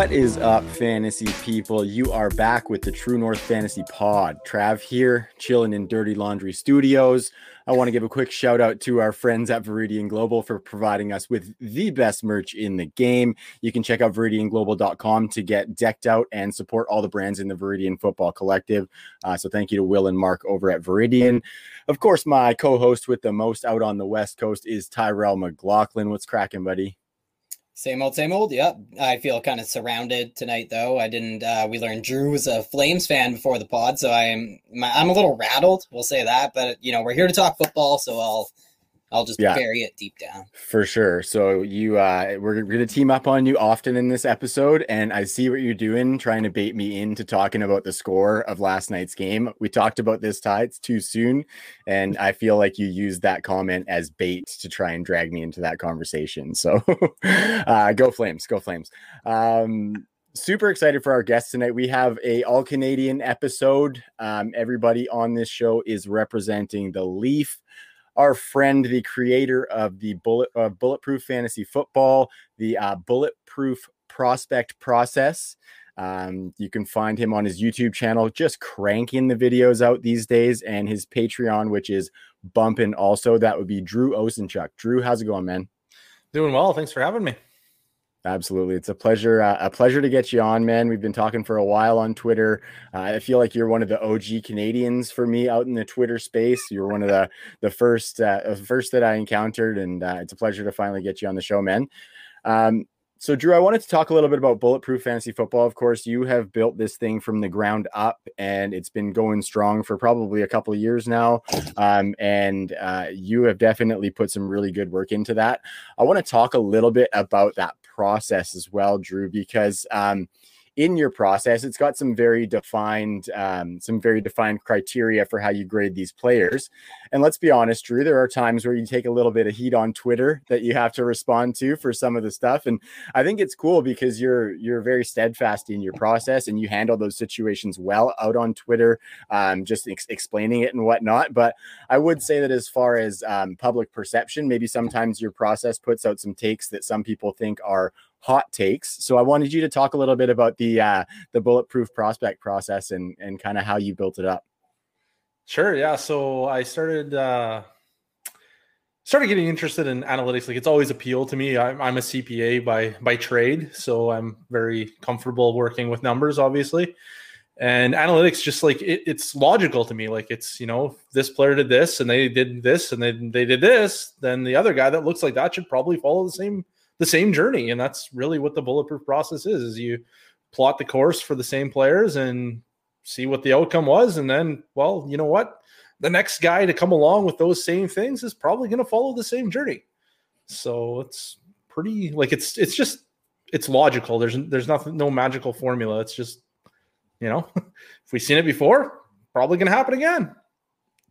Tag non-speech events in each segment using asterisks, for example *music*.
What is up, fantasy people? You are back with the True North Fantasy Pod. Trav here, chilling in Dirty Laundry Studios. I want to give a quick shout out to our friends at Viridian Global for providing us with the best merch in the game. You can check out viridianglobal.com to get decked out and support all the brands in the Viridian Football Collective. Uh, so thank you to Will and Mark over at Viridian. Of course, my co host with the most out on the West Coast is Tyrell McLaughlin. What's cracking, buddy? Same old, same old. Yep. I feel kind of surrounded tonight, though. I didn't. Uh, we learned Drew was a Flames fan before the pod, so I'm I'm a little rattled. We'll say that, but you know we're here to talk football, so I'll I'll just yeah, bury it deep down. For sure. So you uh we're gonna team up on you often in this episode, and I see what you're doing, trying to bait me into talking about the score of last night's game. We talked about this tie, it's too soon, and I feel like you used that comment as bait to try and drag me into that conversation. So *laughs* uh go flames, go flames. Um super excited for our guests tonight. We have a all Canadian episode. Um, everybody on this show is representing the Leaf our friend, the creator of the bullet uh, bulletproof fantasy football, the uh, bulletproof prospect process. Um, you can find him on his YouTube channel, just cranking the videos out these days, and his Patreon, which is bumping also. That would be Drew Osenchuk. Drew, how's it going, man? Doing well. Thanks for having me. Absolutely, it's a pleasure. Uh, a pleasure to get you on, man. We've been talking for a while on Twitter. Uh, I feel like you're one of the OG Canadians for me out in the Twitter space. You're one of the the first uh, first that I encountered, and uh, it's a pleasure to finally get you on the show, man. Um, so, Drew, I wanted to talk a little bit about Bulletproof Fantasy Football. Of course, you have built this thing from the ground up, and it's been going strong for probably a couple of years now. Um, and uh, you have definitely put some really good work into that. I want to talk a little bit about that process as well, Drew, because um, in your process, it's got some very defined, um, some very defined criteria for how you grade these players. And let's be honest, Drew, there are times where you take a little bit of heat on Twitter that you have to respond to for some of the stuff. And I think it's cool because you're you're very steadfast in your process and you handle those situations well out on Twitter, um, just ex- explaining it and whatnot. But I would say that as far as um, public perception, maybe sometimes your process puts out some takes that some people think are hot takes. So I wanted you to talk a little bit about the uh, the bulletproof prospect process and and kind of how you built it up. Sure. Yeah. So I started uh, started getting interested in analytics. Like it's always appealed to me. I'm, I'm a CPA by by trade, so I'm very comfortable working with numbers, obviously. And analytics, just like it, it's logical to me. Like it's you know this player did this and they did this and they they did this, then the other guy that looks like that should probably follow the same the same journey. And that's really what the bulletproof process is, is you plot the course for the same players and see what the outcome was. And then, well, you know what? The next guy to come along with those same things is probably going to follow the same journey. So it's pretty like it's it's just it's logical. There's there's nothing no magical formula. It's just you know, *laughs* if we've seen it before, probably going to happen again.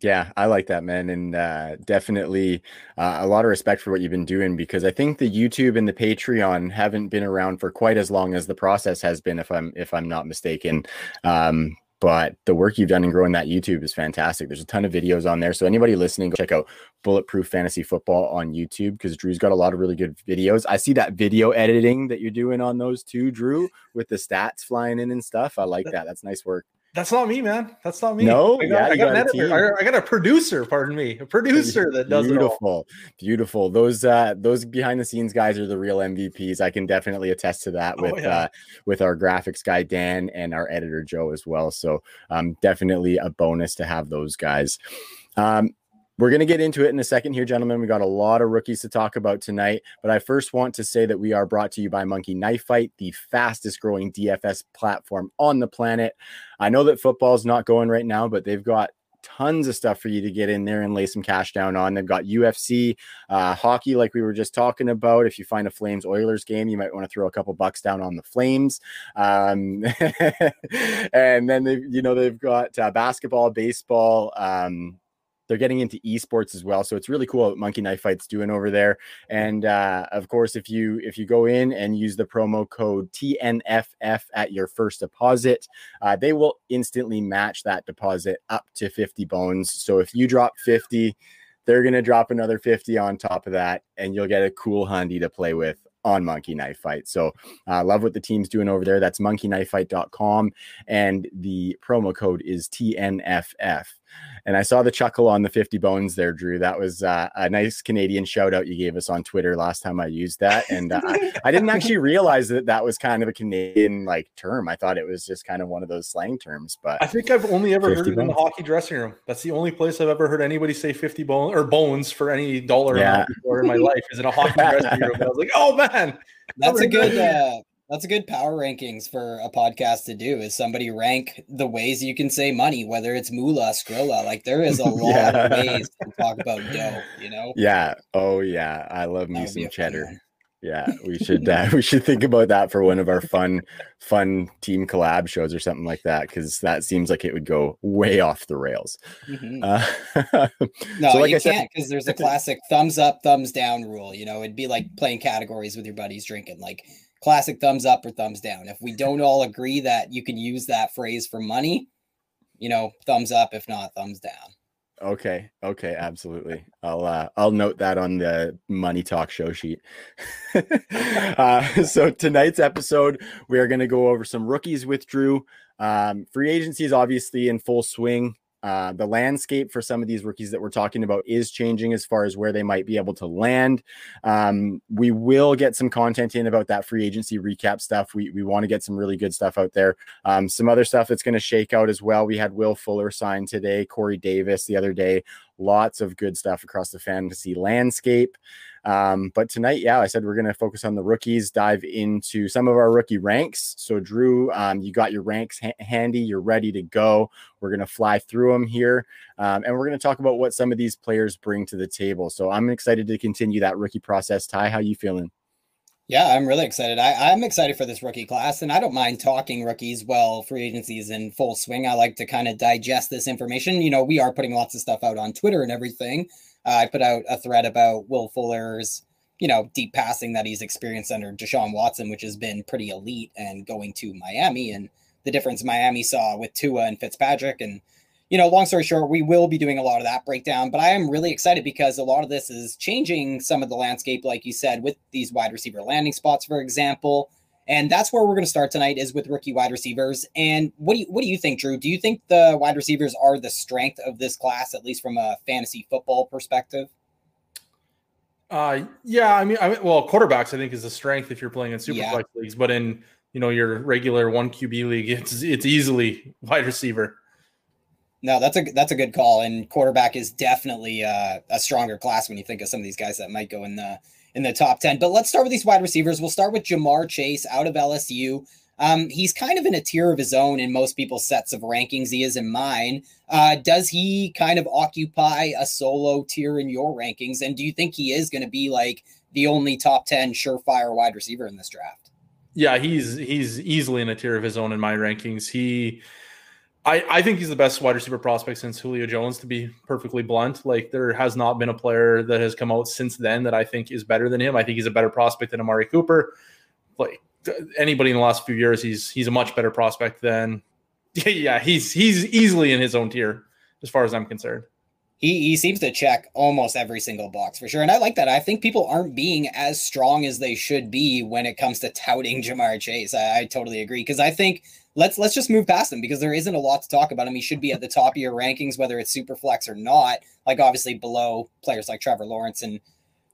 Yeah, I like that, man, and uh, definitely uh, a lot of respect for what you've been doing because I think the YouTube and the Patreon haven't been around for quite as long as the process has been, if I'm if I'm not mistaken. Um, but the work you've done in growing that YouTube is fantastic. There's a ton of videos on there, so anybody listening, go check out Bulletproof Fantasy Football on YouTube because Drew's got a lot of really good videos. I see that video editing that you're doing on those too, Drew, with the stats flying in and stuff. I like that. That's nice work. That's not me, man. That's not me. No, I got, yeah, I got, got an editor. I, got a producer. Pardon me, a producer that does beautiful, beautiful. Those uh, those behind the scenes guys are the real MVPs. I can definitely attest to that oh, with yeah. uh, with our graphics guy Dan and our editor Joe as well. So um, definitely a bonus to have those guys. Um, we're going to get into it in a second here, gentlemen. We got a lot of rookies to talk about tonight, but I first want to say that we are brought to you by Monkey Knife Fight, the fastest growing DFS platform on the planet. I know that football's not going right now, but they've got tons of stuff for you to get in there and lay some cash down on. They've got UFC, uh, hockey, like we were just talking about. If you find a Flames Oilers game, you might want to throw a couple bucks down on the Flames. Um, *laughs* and then they, you know, they've got uh, basketball, baseball. Um, they're getting into esports as well so it's really cool what monkey knife fights doing over there and uh, of course if you if you go in and use the promo code tnff at your first deposit uh, they will instantly match that deposit up to 50 bones so if you drop 50 they're to drop another 50 on top of that and you'll get a cool handy to play with on Monkey Knife Fight. So I uh, love what the team's doing over there. That's monkeyknifefight.com. And the promo code is TNFF. And I saw the chuckle on the 50 bones there, Drew. That was uh, a nice Canadian shout out you gave us on Twitter last time I used that. And uh, *laughs* I didn't actually realize that that was kind of a Canadian like term. I thought it was just kind of one of those slang terms. But I think I've only ever heard it in the hockey dressing room. That's the only place I've ever heard anybody say 50 bones or bones for any dollar yeah. in my life is in a hockey *laughs* dressing room. I was like, oh man. That's a good uh, that's a good power rankings for a podcast to do. Is somebody rank the ways you can say money, whether it's moolah, skrilla. Like there is a *laughs* lot yeah. of ways to talk about dough. You know? Yeah. Oh yeah. I love me some cheddar. Yeah, we *laughs* should uh, *laughs* we should think about that for one of our fun fun team collab shows or something like that because that seems like it would go way off the rails. Mm-hmm. Uh, no, so like you I can't because there's a classic thumbs up, thumbs down rule. You know, it'd be like playing categories with your buddies drinking. Like classic thumbs up or thumbs down. If we don't all agree that you can use that phrase for money, you know, thumbs up. If not, thumbs down. Okay. Okay. Absolutely. I'll uh, I'll note that on the money talk show sheet. *laughs* uh, so tonight's episode, we are going to go over some rookies with Drew. Um, free agency is obviously in full swing. Uh, the landscape for some of these rookies that we're talking about is changing as far as where they might be able to land. Um, we will get some content in about that free agency recap stuff. We, we want to get some really good stuff out there. Um, some other stuff that's going to shake out as well. We had Will Fuller sign today, Corey Davis the other day. Lots of good stuff across the fantasy landscape. Um, but tonight, yeah, I said we're going to focus on the rookies, dive into some of our rookie ranks. So, Drew, um, you got your ranks ha- handy, you're ready to go. We're going to fly through them here, um, and we're going to talk about what some of these players bring to the table. So, I'm excited to continue that rookie process. Ty, how you feeling? Yeah, I'm really excited. I, am excited for this rookie class, and I don't mind talking rookies while free agency is in full swing. I like to kind of digest this information. You know, we are putting lots of stuff out on Twitter and everything. Uh, I put out a thread about Will Fuller's, you know, deep passing that he's experienced under Deshaun Watson, which has been pretty elite, and going to Miami, and the difference Miami saw with Tua and Fitzpatrick, and you know, long story short, we will be doing a lot of that breakdown, but I am really excited because a lot of this is changing some of the landscape, like you said, with these wide receiver landing spots, for example. And that's where we're going to start tonight is with rookie wide receivers. And what do you what do you think, Drew? Do you think the wide receivers are the strength of this class, at least from a fantasy football perspective? Uh, yeah, I mean, I mean, well, quarterbacks I think is a strength if you're playing in super yeah. leagues, but in you know your regular one QB league, it's it's easily *laughs* wide receiver. No, that's a that's a good call, and quarterback is definitely uh, a stronger class when you think of some of these guys that might go in the in the top ten. But let's start with these wide receivers. We'll start with Ja'Marr Chase out of LSU. Um, he's kind of in a tier of his own in most people's sets of rankings. He is in mine. Uh, does he kind of occupy a solo tier in your rankings? And do you think he is going to be like the only top ten surefire wide receiver in this draft? Yeah, he's he's easily in a tier of his own in my rankings. He I, I think he's the best wide receiver prospect since Julio Jones, to be perfectly blunt. Like, there has not been a player that has come out since then that I think is better than him. I think he's a better prospect than Amari Cooper. Like, anybody in the last few years, he's he's a much better prospect than. *laughs* Yeah, he's he's easily in his own tier as far as I'm concerned he he seems to check almost every single box for sure. And I like that. I think people aren't being as strong as they should be when it comes to touting *laughs* Ja'Marr Chase. I, I totally agree. Because I think let's let's just move past him because there isn't a lot to talk about him. He should be at the top of your rankings, whether it's super flex or not. Like obviously below players like Trevor Lawrence and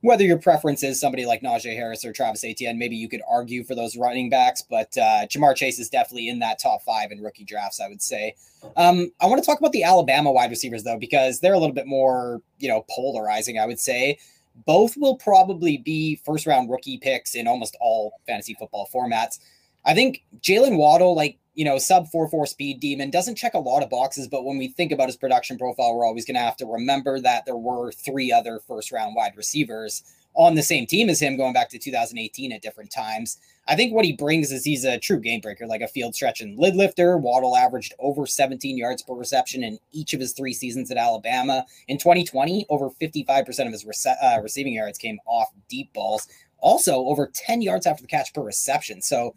whether your preference is somebody like Najee Harris or Travis Etienne, maybe you could argue for those running backs, but uh, Ja'Marr Chase is definitely in that top five in rookie drafts, I would say. Um, I want to talk about the Alabama wide receivers, though, because they're a little bit more, you know, polarizing, I would say. Both will probably be first round rookie picks in almost all fantasy football formats. I think Jaylen Waddle, like you know, sub 4 4 speed demon doesn't check a lot of boxes, but when we think about his production profile, we're always going to have to remember that there were three other first round wide receivers on the same team as him going back to 2018 at different times. I think what he brings is he's a true game breaker, like a field stretch and lid lifter. Waddle averaged over 17 yards per reception in each of his three seasons at Alabama. In 2020, over 55% of his rece- uh, receiving yards came off deep balls. Also, over 10 yards after the catch per reception. So,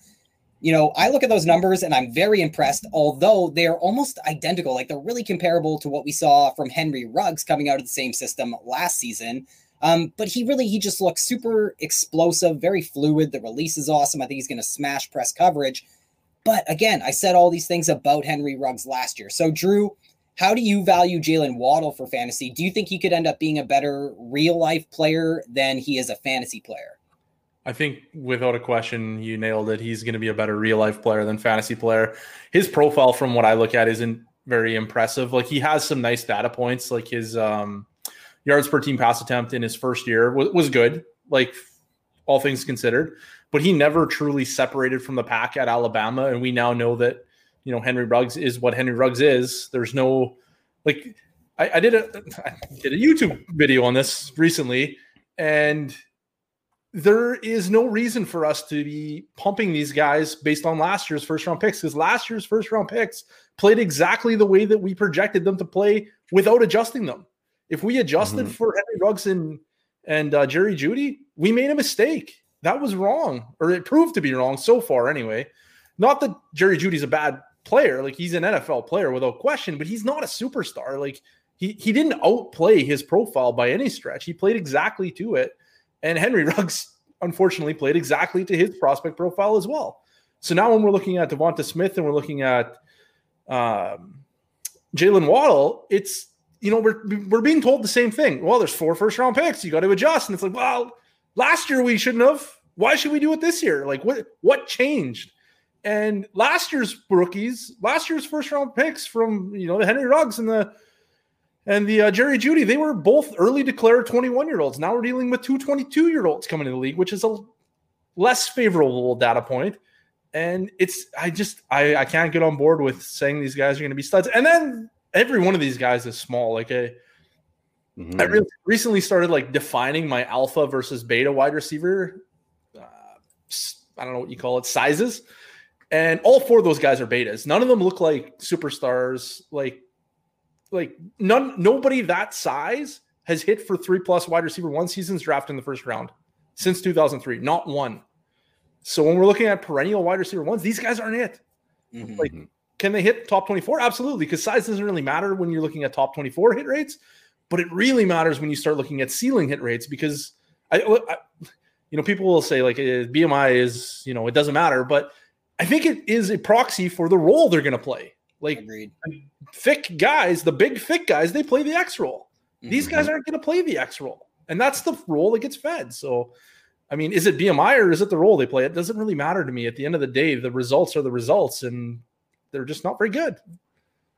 you know, I look at those numbers and I'm very impressed, although they are almost identical. Like they're really comparable to what we saw from Henry Ruggs coming out of the same system last season. Um, but he really he just looks super explosive, very fluid. The release is awesome. I think he's going to smash press coverage. But again, I said all these things about Henry Ruggs last year. So Drew, how do you value Jaylen Waddle for fantasy? Do you think he could end up being a better real life player than he is a fantasy player? I think without a question, you nailed it. He's going to be a better real life player than fantasy player. His profile, from what I look at, isn't very impressive. Like he has some nice data points, like his um, yards per team pass attempt in his first year was, was good, like all things considered. But he never truly separated from the pack at Alabama, and we now know that you know Henry Ruggs is what Henry Ruggs is. There's no like I, I did a *laughs* I did a YouTube video on this recently, and there is no reason for us to be pumping these guys based on last year's first round picks because last year's first round picks played exactly the way that we projected them to play without adjusting them. If we adjusted mm-hmm. for Henry Ruggs and and uh, Jerry Jeudy, we made a mistake. That was wrong, or it proved to be wrong so far, anyway. Not that Jerry Jeudy's a bad player, like he's an NFL player without question, but he's not a superstar. Like he he didn't outplay his profile by any stretch. He played exactly to it, and Henry *laughs* Ruggs unfortunately played exactly to his prospect profile as well. So now when we're looking at DeVonta Smith and we're looking at um, Jaylen Waddle, it's you know, we're we're being told the same thing. Well, there's four first round picks. You got to adjust. And it's like, well, last year we shouldn't have. Why should we do it this year? Like, what what changed? And last year's rookies, last year's first round picks from you know the Henry Ruggs and the and the uh, Jerry Jeudy, they were both early declared 21 year olds. Now we're dealing with two 22 year olds coming in the league, which is a less favorable data point. And it's I just I I can't get on board with saying these guys are going to be studs. And then every one of these guys is small. Like a, mm-hmm. I really recently started like defining my alpha versus beta wide receiver. Uh, I don't know what you call it sizes, and all four of those guys are betas. None of them look like superstars. Like, like none. Nobody that size has hit for three plus wide receiver one seasons draft in the first round since 2003. Not one. So when we're looking at perennial wide receiver ones, these guys aren't it. Mm-hmm. Like can they hit top 24? Absolutely, because size doesn't really matter when you're looking at top 24 hit rates, but it really matters when you start looking at ceiling hit rates because I, I you know, people will say like eh, BMI is, you know, it doesn't matter, but I think it is a proxy for the role they're going to play. Like Agreed. thick guys, the big thick guys, they play the X role. Mm-hmm. These guys aren't going to play the X role, and that's the role that gets fed. So, I mean, is it BMI or is it the role they play? It doesn't really matter to me. At the end of the day, the results are the results, and they're just not very good.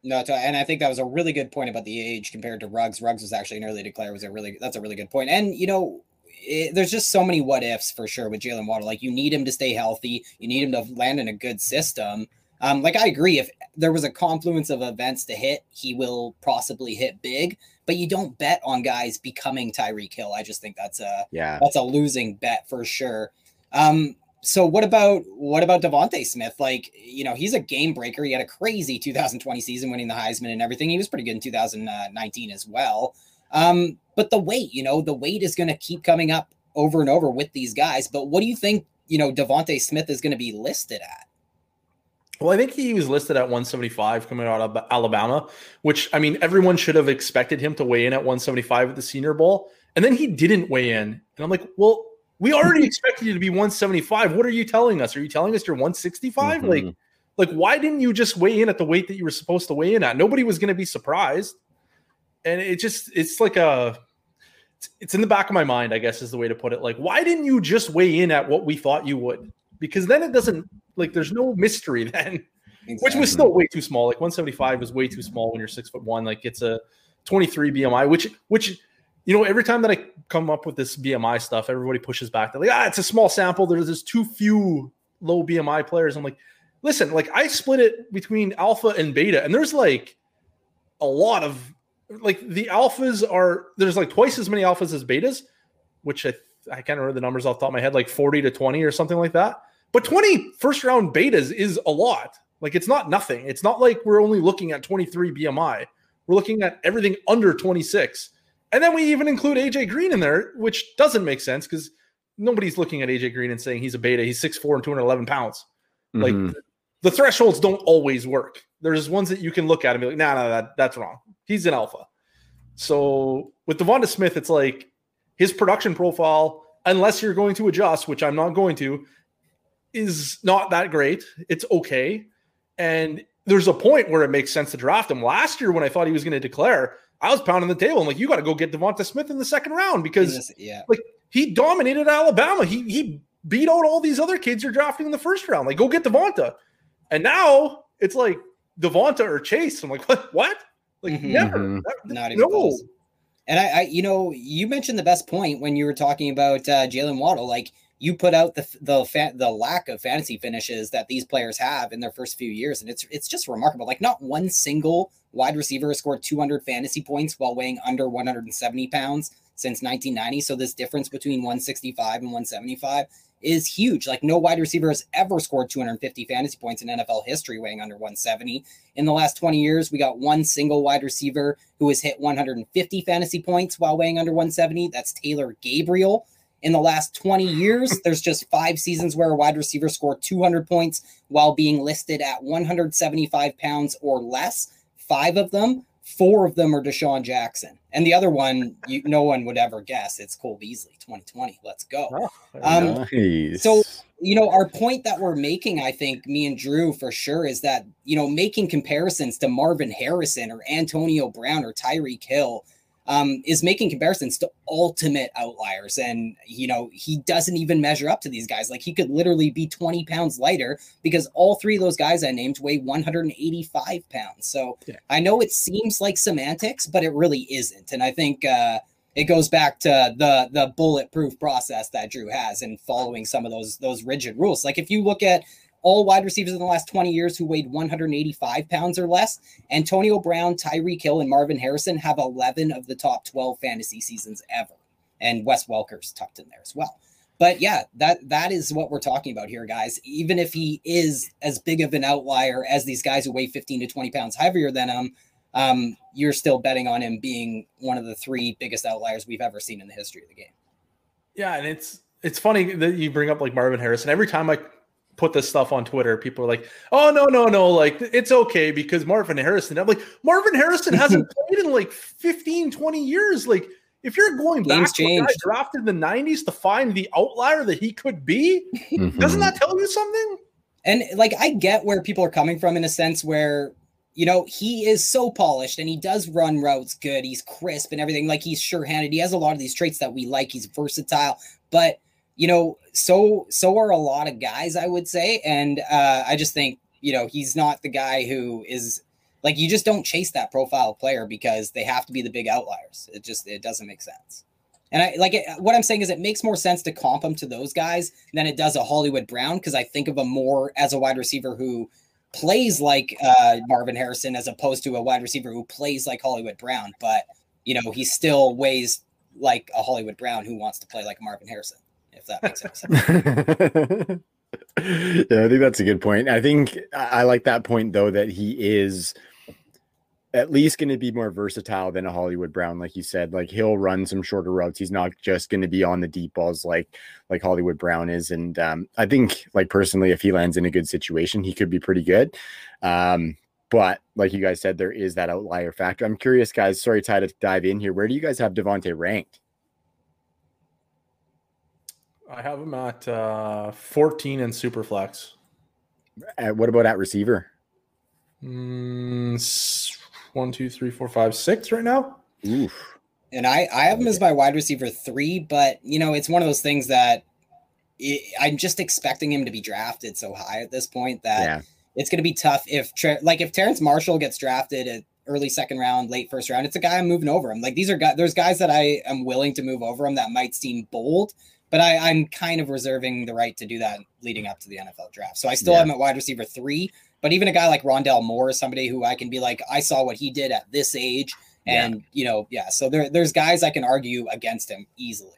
No, and I think that was a really good point about the age compared to Ruggs. Ruggs was actually an early declare. Was a really that's a really good point. And you know, it, there's just so many what ifs for sure with Jaylen Waddle. Like you need him to stay healthy. You need him to land in a good system. Um, like I agree, if there was a confluence of events to hit, he will possibly hit big. But you don't bet on guys becoming Tyreek Hill. I just think that's a yeah that's a losing bet for sure. Um, so what about what about DeVonta Smith? Like, you know, he's a game breaker. He had a crazy 2020 season, winning the Heisman and everything. He was pretty good in 2019 as well. Um, but the weight, you know, the weight is going to keep coming up over and over with these guys. But what do you think, you know, DeVonta Smith is going to be listed at? Well, I think he was listed at 175 coming out of Alabama, which I mean, everyone should have expected him to weigh in at 175 at the Senior Bowl, and then he didn't weigh in, and I'm like, well we already expected you to be 175. What are you telling us? Are you telling us you're 165? Mm-hmm. Like, like why didn't you just weigh in at the weight that you were supposed to weigh in at? Nobody was going to be surprised. And it just it's like a it's in the back of my mind, I guess is the way to put it. Like, why didn't you just weigh in at what we thought you would? Because then it doesn't like there's no mystery *laughs* then. Exactly. Which was still way too small. Like 175 is way too small when you're six foot one. Like it's a 23 BMI, which which you know, every time that I come up with this BMI stuff, everybody pushes back. They're like, ah, it's a small sample. There's just too few low BMI players. I'm like, listen, like I split it between alpha and beta, and there's like a lot of like the alphas are there's like twice as many alphas as betas, which I I can't remember the numbers off the top of my head, like 40 to 20 or something like that. But 20 first round betas is a lot. Like it's not nothing. It's not like we're only looking at 23 BMI. We're looking at everything under 26. And then we even include AJ Green in there, which doesn't make sense because nobody's looking at AJ Green and saying he's a beta. He's 6'4 and 211 pounds. Mm-hmm. Like the thresholds don't always work. There's ones that you can look at and be like, nah, nah, that, that's wrong. He's an alpha. So with DeVonta Smith, it's like his production profile, unless you're going to adjust, which I'm not going to, is not that great. It's okay. And there's a point where it makes sense to draft him. Last year, when I thought he was going to declare, I was pounding the table. I'm like, you got to go get DeVonta Smith in the second round because yeah. like he dominated Alabama. He he beat out all these other kids you're drafting in the first round. Like, go get DeVonta. And now it's like DeVonta or Chase. I'm like, what? What? Like, mm-hmm. never. Mm-hmm. Not even no. close. And I, I, you know, you mentioned the best point when you were talking about uh, Jaylen Waddle. Like, you put out the the fa- the lack of fantasy finishes that these players have in their first few years, and it's it's just remarkable. Like, not one single wide receiver has scored 200 fantasy points while weighing under 170 pounds since 1990. So this difference between 165 and 175 is huge. Like no wide receiver has ever scored 250 fantasy points in NFL history weighing under 170. In the last 20 years, we got one single wide receiver who has hit 150 fantasy points while weighing under 170. That's Taylor Gabriel. In the last 20 years, *laughs* there's just five seasons where a wide receiver scored 200 points while being listed at 175 pounds or less. Five of them Four of them are DeSean Jackson, and the other one, you, no one would ever guess. It's Cole Beasley, 2020. Let's go. Oh, um, nice. So, you know, our point that we're making, I think, me and Drew for sure, is that you know, making comparisons to Marvin Harrison or Antonio Brown or Tyreek Hill um, is making comparisons to ultimate outliers. And, you know, he doesn't even measure up to these guys. Like he could literally be 20 pounds lighter because all three of those guys I named weigh 185 pounds. So yeah. I know it seems like semantics, but it really isn't. And I think, uh, it goes back to the the bulletproof process that Drew has and following some of those those rigid rules. Like if you look at all wide receivers in the last 20 years who weighed 185 pounds or less. Antonio Brown, Tyreek Hill, and Marvin Harrison have 11 of the top 12 fantasy seasons ever. And Wes Welker's tucked in there as well. But yeah, that that is what we're talking about here, guys. Even if he is as big of an outlier as these guys who weigh 15 to 20 pounds heavier than him, um, you're still betting on him being one of the three biggest outliers we've ever seen in the history of the game. Yeah, and it's it's funny that you bring up like Marvin Harrison. Every time I put this stuff on Twitter, people are like, "Oh no, no, no! Like it's okay because Marvin Harrison." I'm like, Marvin Harrison hasn't *laughs* played in like 15, 20 years. Like, if you're going Game's back to a guy drafted in the 90s to find the outlier that he could be, mm-hmm. doesn't that tell you something? And like, I get where people are coming from in a sense where you know, he is so polished and he does run routes good. He's crisp and everything. Like he's sure handed. He has a lot of these traits that we like. He's versatile, but you know, so so are a lot of guys, I would say, and uh, I just think you know he's not the guy who is like you just don't chase that profile player because they have to be the big outliers. It just it doesn't make sense. And I like it, what I'm saying is it makes more sense to comp him to those guys than it does a Hollywood Brown because I think of him more as a wide receiver who plays like uh, Marvin Harrison as opposed to a wide receiver who plays like Hollywood Brown. But you know he still weighs like a Hollywood Brown who wants to play like Marvin Harrison if that makes sense. *laughs* yeah, I think that's a good point. I think I like that point though that he is at least going to be more versatile than a Hollywood Brown, like you said. Like he'll run some shorter routes. He's not just going to be on the deep balls like like Hollywood Brown is. And um, I think, like personally, if he lands in a good situation, he could be pretty good. Um, but like you guys said, there is that outlier factor. I'm curious, guys. Sorry, Ty, to dive in here. Where do you guys have DeVonta ranked? I have him at uh, 14 in Superflex. Uh, what about at receiver? Mm, one, two, three, four, five, six right now. Oof. And I, I have him as my wide receiver three, but you know, it's one of those things that it, I'm just expecting him to be drafted so high at this point that yeah. it's going to be tough if, like, if Terrence Marshall gets drafted at early second round, late first round, it's a guy I'm moving over him. Like, these are guys, there's guys that I am willing to move over him that might seem bold, but I, I'm kind of reserving the right to do that leading up to the NFL draft. So I still yeah. have him at wide receiver three. But even a guy like Rondale Moore is somebody who I can be like, I saw what he did at this age. And, yeah. you know, yeah. So there, there's guys I can argue against him easily.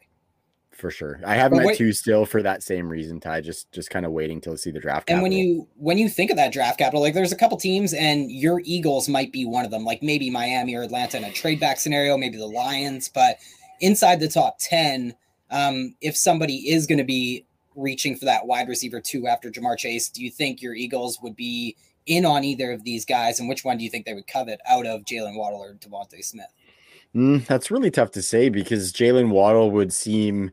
For sure. I have my two still for that same reason, Ty. Just just kind of waiting till see the draft. And when you when you think of that draft capital, like there's a couple teams and your Eagles might be one of them, like maybe Miami or Atlanta in a trade back scenario, maybe the Lions, but inside the top 10, um, if somebody is going to be reaching for that wide receiver two after Ja'Marr Chase, do you think your Eagles would be in on either of these guys? And which one do you think they would covet out of Jaylen Waddle or DeVonta Smith? Mm, that's really tough to say because Jaylen Waddle would seem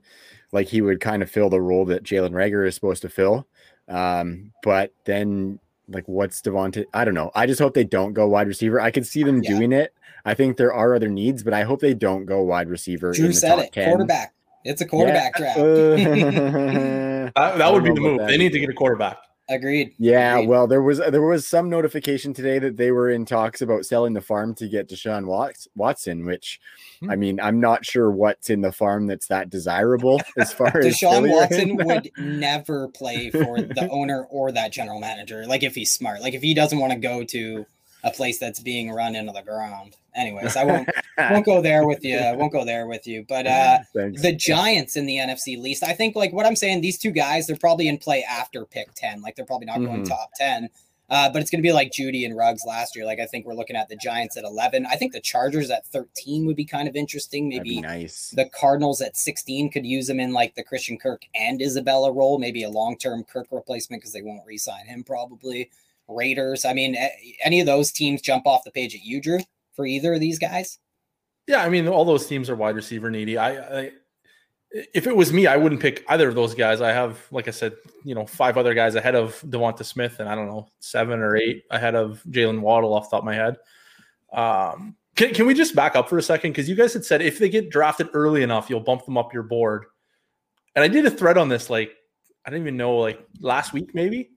like he would kind of fill the role that Jalen Reagor is supposed to fill. Um, but then, like, what's DeVonta? I don't know. I just hope they don't go wide receiver. I could see them yeah. doing it. I think there are other needs, but I hope they don't go wide receiver. Drew said it. 10. Quarterback. It's a quarterback yeah. draft. *laughs* Uh, *laughs* that, that would be the move. They need to get a quarterback. Agreed. Yeah, Agreed. well, there was there was some notification today that they were in talks about selling the farm to get Deshaun Watson, which hmm. I mean, I'm not sure what's in the farm that's that desirable *laughs* as far as Deshaun Watson would never play for the owner or that general manager. Like if he's smart, like if he doesn't want to go to a place that's being run into the ground. Anyways, I won't won't go there with you. I won't go there with you. But uh *laughs* the Giants in the NFC least, I think like what I'm saying, these two guys, they're probably in play after pick 10. Like they're probably not going mm-hmm. top 10. Uh, but it's going to be like Jeudy and Ruggs last year. Like I think we're looking at the Giants at 11. I think the Chargers at 13 would be kind of interesting. Maybe nice. The Cardinals at 16 could use him in like the Christian Kirk and Isabella role, maybe a long-term Kirk replacement because they won't re-sign him probably. Raiders. I mean, any of those teams jump off the page at you, Drew, for either of these guys? Yeah, I mean, all those teams are wide receiver needy. I, I if it was me, I wouldn't pick either of those guys. I have, like I said, you know, five other guys ahead of DeVonta Smith, and I don't know, seven or eight ahead of Jaylen Waddle off the top of my head. Um, can, can we just back up for a second? Because you guys had said if they get drafted early enough, you'll bump them up your board. And I did a thread on this, like, I don't even know, like last week, maybe.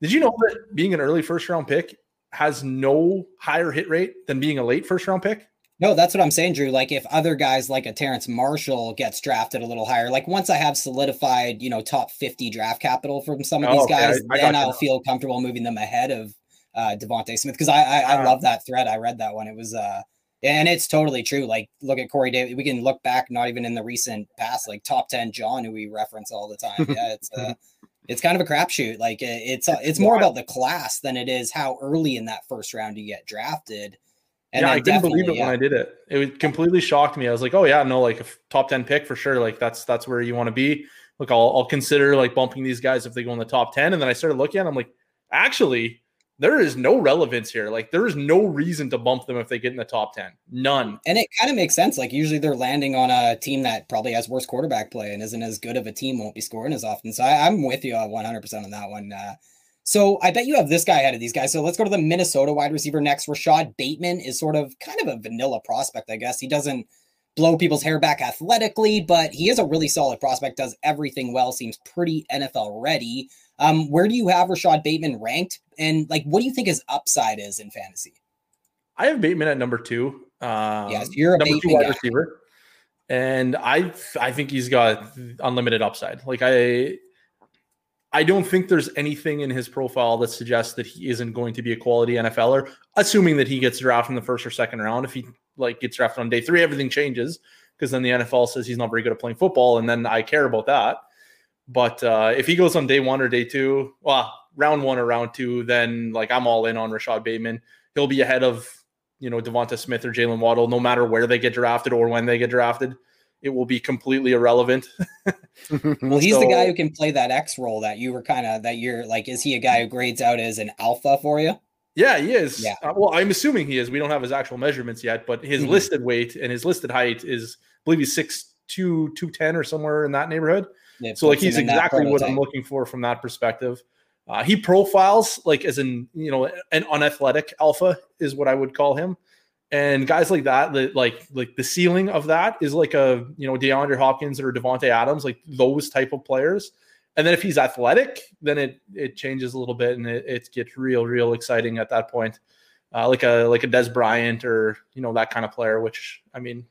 Did you know that being an early first round pick has no higher hit rate than being a late first round pick? No, that's what I'm saying, Drew. Like if other guys like a Terrence Marshall gets drafted a little higher, like once I have solidified, you know, top 50 draft capital from some of these oh, okay. guys, I, I then I'll feel comfortable moving them ahead of uh DeVonta Smith. Cause I I, I uh, love that thread. I read that one. It was uh and it's totally true. Like, look at Corey Davis. We can look back, not even in the recent past, like top 10 John, who we reference all the time. *laughs* Yeah, it's uh it's kind of a crapshoot. Like it's uh, it's more about the class than it is how early in that first round you get drafted. And yeah, I didn't believe it yeah. when I did it. It completely shocked me. I was like, oh yeah, no, like a top ten pick for sure. Like that's that's where you want to be. Look, I'll, I'll consider like bumping these guys if they go in the top ten. And then I started looking at, them, I'm like, actually, there is no relevance here. Like there is no reason to bump them if they get in the top 10. None. And it kind of makes sense. Like usually they're landing on a team that probably has worse quarterback play and isn't as good of a team, won't be scoring as often. So I, am with you 100% on that one. Uh, so I bet you have this guy ahead of these guys. So let's go to the Minnesota wide receiver next. Rashod Bateman is sort of kind of a vanilla prospect, I guess. He doesn't blow people's hair back athletically, but he is a really solid prospect, does everything well, seems pretty NFL ready. Um, where do you have Rashod Bateman ranked? And like, what do you think his upside is in fantasy? I have Bateman at number two. Um, yes, you're a number Bateman two wide guy. receiver, and I I think he's got unlimited upside. Like I. I don't think there's anything in his profile that suggests that he isn't going to be a quality NFLer, assuming that he gets drafted in the first or second round. If he like gets drafted on day three, everything changes because then the NFL says he's not very good at playing football, and then I care about that. But uh, if he goes on day one or day two, well, round one or round two, then like I'm all in on Rashod Bateman. He'll be ahead of you know DeVonta Smith or Jaylen Waddle, no matter where they get drafted or when they get drafted. It will be completely irrelevant. *laughs* well, he's so, the guy who can play that X role that you were kind of that you're like. Is he a guy who grades out as an alpha for you? Yeah, he is. Yeah. Uh, well, I'm assuming he is. We don't have his actual measurements yet, but his mm-hmm. listed weight and his listed height is, I believe, he's six two two ten or somewhere in that neighborhood so like he's exactly what I'm looking for from that perspective. Uh, he profiles like as an you know an unathletic alpha is what I would call him, and guys like that, that like like the ceiling of that is like a you know DeAndre Hopkins or Davante Adams, like those type of players. And then if he's athletic, then it it changes a little bit and it, it gets real real exciting at that point, uh, like a like a Dez Bryant or you know that kind of player. Which I mean,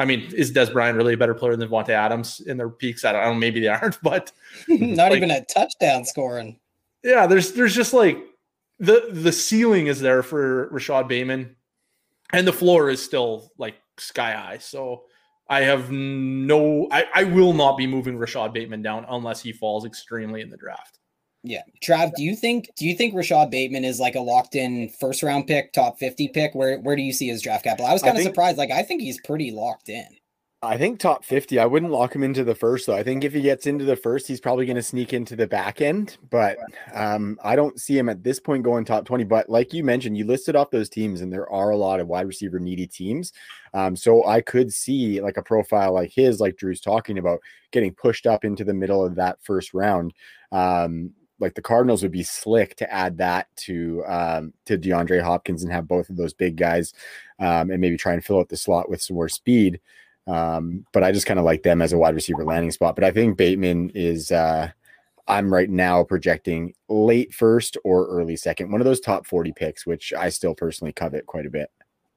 I mean, is Dez Bryant really a better player than Davante Adams in their peaks? I don't, know. Maybe they aren't, *laughs* but *laughs* not like, even a touchdown scoring. Yeah, there's there's just like the the ceiling is there for Rashod Bateman, and the floor is still like sky high. So I have no, I, I will not be moving Rashod Bateman down unless he falls extremely in the draft. Yeah. Trav, do you think do you think Rashod Bateman is like a locked in first round pick, top 50 pick? Where where do you see his draft capital? I was kind of surprised. Like I think he's pretty locked in. I think top 50. I wouldn't lock him into the first though. I think if he gets into the first, he's probably going to sneak into the back end, but um, I don't see him at this point going top 20. But like you mentioned, you listed off those teams, and there are a lot of wide receiver needy teams. Um, so I could see like a profile like his, like Drew's talking about, getting pushed up into the middle of that first round. Um, like the Cardinals would be slick to add that to um, to DeAndre Hopkins and have both of those big guys, um, and maybe try and fill out the slot with some more speed. Um, but I just kind of like them as a wide receiver landing spot. But I think Bateman is uh I'm right now projecting late first or early second, one of those top 40 picks, which I still personally covet quite a bit.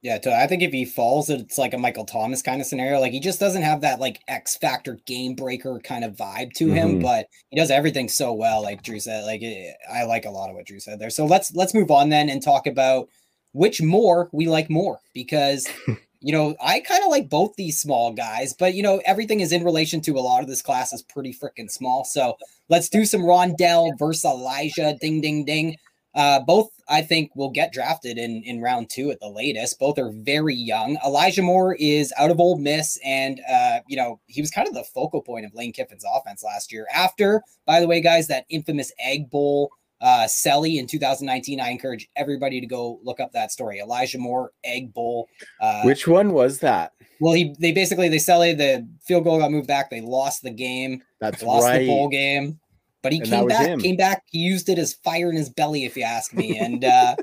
Yeah, I think if he falls, it's like a Michael Thomas kind of scenario. Like he just doesn't have that like X factor game breaker kind of vibe to him, mm-hmm. but he does everything so well. Like Drew said, like it, I like a lot of what Drew said there. So let's let's move on then and talk about which more we like more because *laughs* you know, I kind of like both these small guys, but you know, everything is in relation to a lot of this class is pretty freaking small. So let's do some Rondale versus Elijah. Ding, ding, ding. Uh, both I think will get drafted in in round two at the latest. Both are very young. Elijah Moore is out of Ole Miss, and uh, you know he was kind of the focal point of Lane Kiffin's offense last year. After, by the way, guys, that infamous Egg Bowl uh, Selly in 2019. I encourage everybody to go look up that story. Elijah Moore, Egg Bowl. Uh, Which one was that? Well, he they basically they Selly the field goal got moved back. They lost the game. That's lost right. the bowl game. But he and came back, him. came back. He used it as fire in his belly, if you ask me. And *laughs* uh,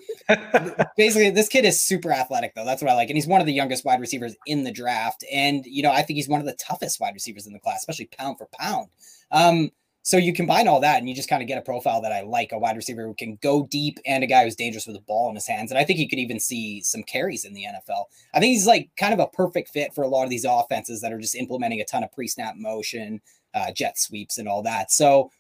basically, this kid is super athletic, though. That's what I like. And he's one of the youngest wide receivers in the draft. And you know, I think he's one of the toughest wide receivers in the class, especially pound for pound. Um, so you combine all that and you just kind of get a profile that I like a wide receiver who can go deep and a guy who's dangerous with the ball in his hands. And I think you could even see some carries in the NFL. I think he's like kind of a perfect fit for a lot of these offenses that are just implementing a ton of pre snap motion, uh, jet sweeps, and all that. So,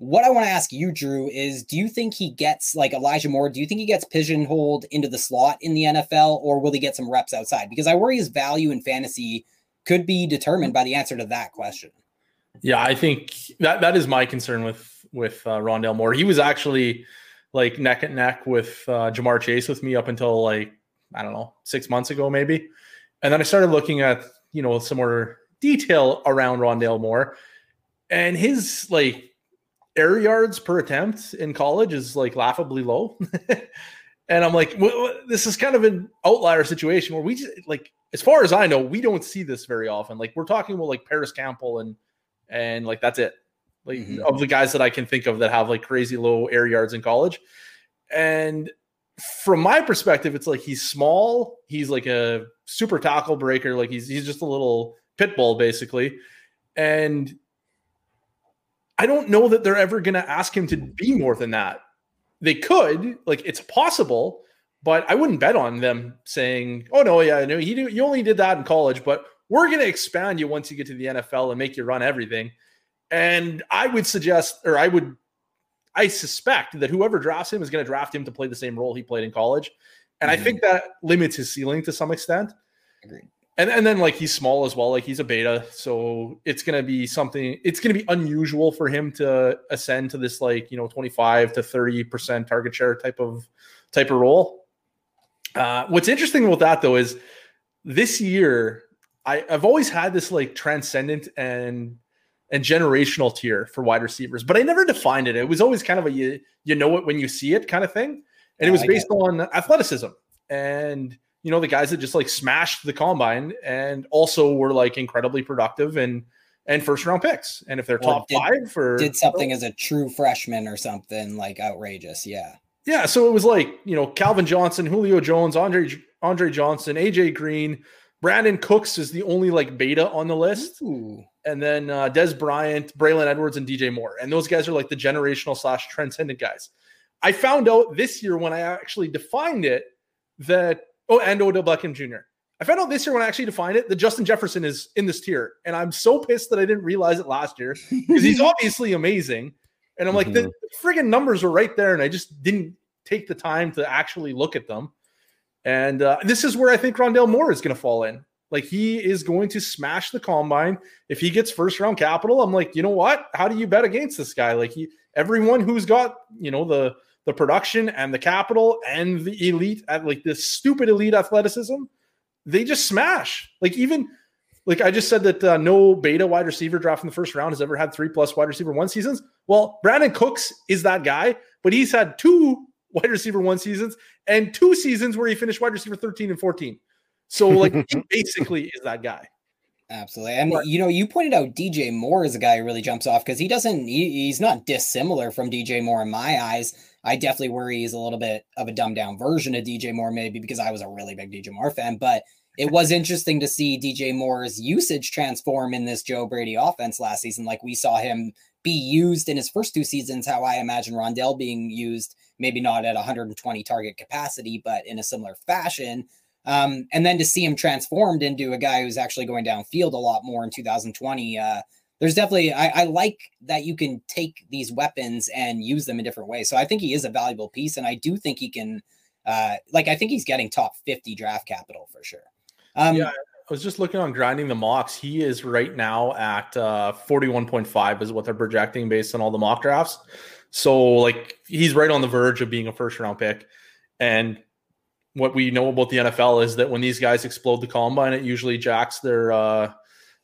what I want to ask you, Drew, is do you think he gets like Elijah Moore? Do you think he gets pigeonholed into the slot in the NFL or will he get some reps outside? Because I worry his value in fantasy could be determined by the answer to that question. Yeah, I think that that is my concern with with uh, Rondale Moore. He was actually like neck and neck with uh, Ja'Marr Chase with me up until like I don't know six months ago maybe, and then I started looking at you know some more detail around Rondale Moore, and his like air yards per attempt in college is like laughably low. *laughs* and I'm like, well, this is kind of an outlier situation where we just like, as far as I know, we don't see this very often. Like we're talking about like Parris Campbell and and like that's it. Like mm-hmm. of the guys that I can think of that have like crazy low air yards in college. And from my perspective, it's like he's small, he's like a super tackle breaker, like he's he's just a little pit bull basically. And I don't know that they're ever going to ask him to be more than that. They could, like it's possible, but I wouldn't bet on them saying, "Oh no, yeah, no, he you only did that in college, but we're going to expand you once you get to the NFL and make you run everything. And I would suggest, or I would, I suspect that whoever drafts him is going to draft him to play the same role he played in college. And mm-hmm. I think that limits his ceiling to some extent. Agreed. And, and then like he's small as well, like he's a beta, so it's gonna be something. It's gonna be unusual for him to ascend to this like you know twenty five to thirty percent target share type of type of role. Uh, what's interesting about that though is this year I, I've always had this like transcendent and and generational tier for wide receivers, but I never defined it. It was always kind of a you you know it when you see it kind of thing, and it was based on athleticism and you know the guys that just like smashed the combine and also were like incredibly productive and and first round picks. And if they're top did, five for did something as a true freshman or something like outrageous, yeah. Yeah, so it was like you know Calvin Johnson, Julio Jones, Andre Andre Johnson, AJ Green, Brandin Cooks is the only like beta on the list. Ooh. And then uh, Dez Bryant, Braylon Edwards, and DJ Moore. And those guys are like the generational slash transcendent guys. I found out this year when I actually defined it that, oh, and Odell Beckham Jr. I found out this year when I actually defined it that Justin Jefferson is in this tier. And I'm so pissed that I didn't realize it last year because he's *laughs* obviously amazing. And I'm like, mm-hmm. the friggin' numbers are right there. And I just didn't take the time to actually look at them. And uh, this is where I think Rondale Moore is going to fall in. Like he is going to smash the combine. If he gets first round capital, I'm like, you know what? How do you bet against this guy? Like he, everyone who's got you know the the production and the capital and the elite at like this stupid elite athleticism, they just smash. Like even Like I just said that uh, no beta wide receiver draft in the first round has ever had three plus wide receiver one seasons. Well, Brandin Cooks is that guy, but he's had two *laughs* wide receiver one seasons and two seasons where he finished wide receiver 13 and 14. So like he *laughs* basically is that guy. Absolutely. And you know, you pointed out DJ Moore is a guy who really jumps off because he doesn't he, he's not dissimilar from DJ Moore in my eyes. I definitely worry he's a little bit of a dumbed down version of DJ Moore, maybe because I was a really big DJ Moore fan, but it was *laughs* interesting to see DJ Moore's usage transform in this Joe Brady offense last season. Like we saw him be used in his first two seasons, how I imagine Rondale being used, maybe not at 120 target capacity, but in a similar fashion. Um, and then to see him transformed into a guy who's actually going downfield a lot more in 2020. Uh, there's definitely I, I, like that you can take these weapons and use them in different ways. So I think he is a valuable piece, and I do think he can. Uh, like I think he's getting top 50 draft capital for sure. Um, yeah, I was just looking on grinding the mocks. He is right now at uh, 41.5 is what they're projecting based on all the mock drafts. So like he's right on the verge of being a first round pick, and what we know about the NFL is that when these guys explode the combine, it usually jacks their uh,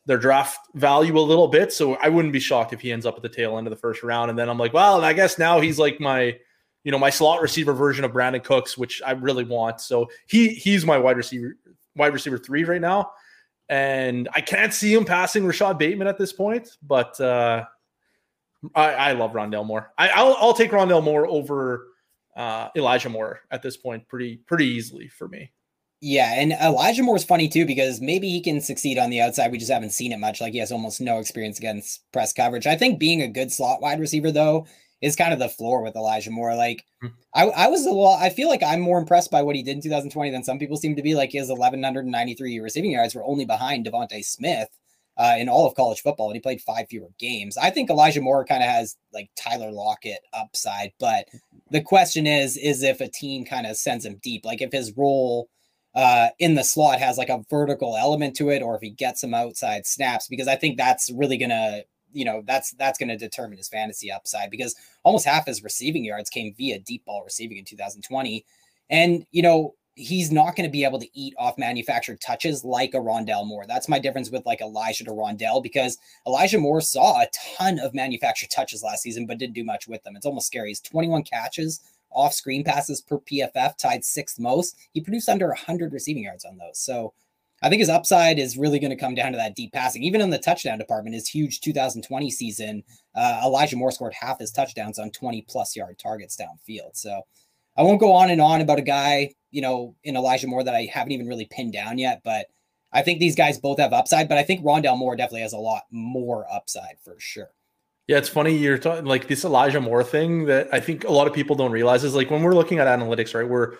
their draft value a little bit. So I wouldn't be shocked if he ends up at the tail end of the first round. And then I'm like, well, I guess now he's like my, you know, my slot receiver version of Brandin Cooks, which I really want. So he he's my wide receiver wide receiver three right now. And I can't see him passing Rashod Bateman at this point, but uh, I, I love Rondale Moore. I, I'll, I'll take Rondale Moore over uh, Elijah Moore at this point pretty pretty easily for me. Yeah, and Elijah Moore is funny too because maybe he can succeed on the outside. We just haven't seen it much. Like he has almost no experience against press coverage. I think being a good slot wide receiver though is kind of the floor with Elijah Moore. Like mm-hmm. I, I was a little, I feel like I'm more impressed by what he did in 2020 than some people seem to be. Like his 1193 receiving yards were only behind DeVonta Smith, uh, in all of college football, and he played five fewer games. I think Elijah Moore kind of has like Tyler Lockett upside, but the question is, is if a team kind of sends him deep, like if his role uh, in the slot has like a vertical element to it, or if he gets some outside snaps, because I think that's really gonna, you know, that's that's gonna determine his fantasy upside because almost half his receiving yards came via deep ball receiving in 2020. And you know, he's not going to be able to eat off manufactured touches like a Rondale Moore. That's my difference with like Elijah to Rondale because Elijah Moore saw a ton of manufactured touches last season, but didn't do much with them. It's almost scary. He's 21 catches off screen passes per PFF, tied sixth most. He produced under 100 receiving yards on those. So I think his upside is really going to come down to that deep passing. Even in the touchdown department, his huge 2020 season, uh, Elijah Moore scored half his touchdowns on 20 plus yard targets downfield. So I won't go on and on about a guy, you know, in Elijah Moore that I haven't even really pinned down yet, but I think these guys both have upside, but I think Rondale Moore definitely has a lot more upside for sure. Yeah, it's funny you're talking like this Elijah Moore thing that I think a lot of people don't realize is like when we're looking at analytics, right? We're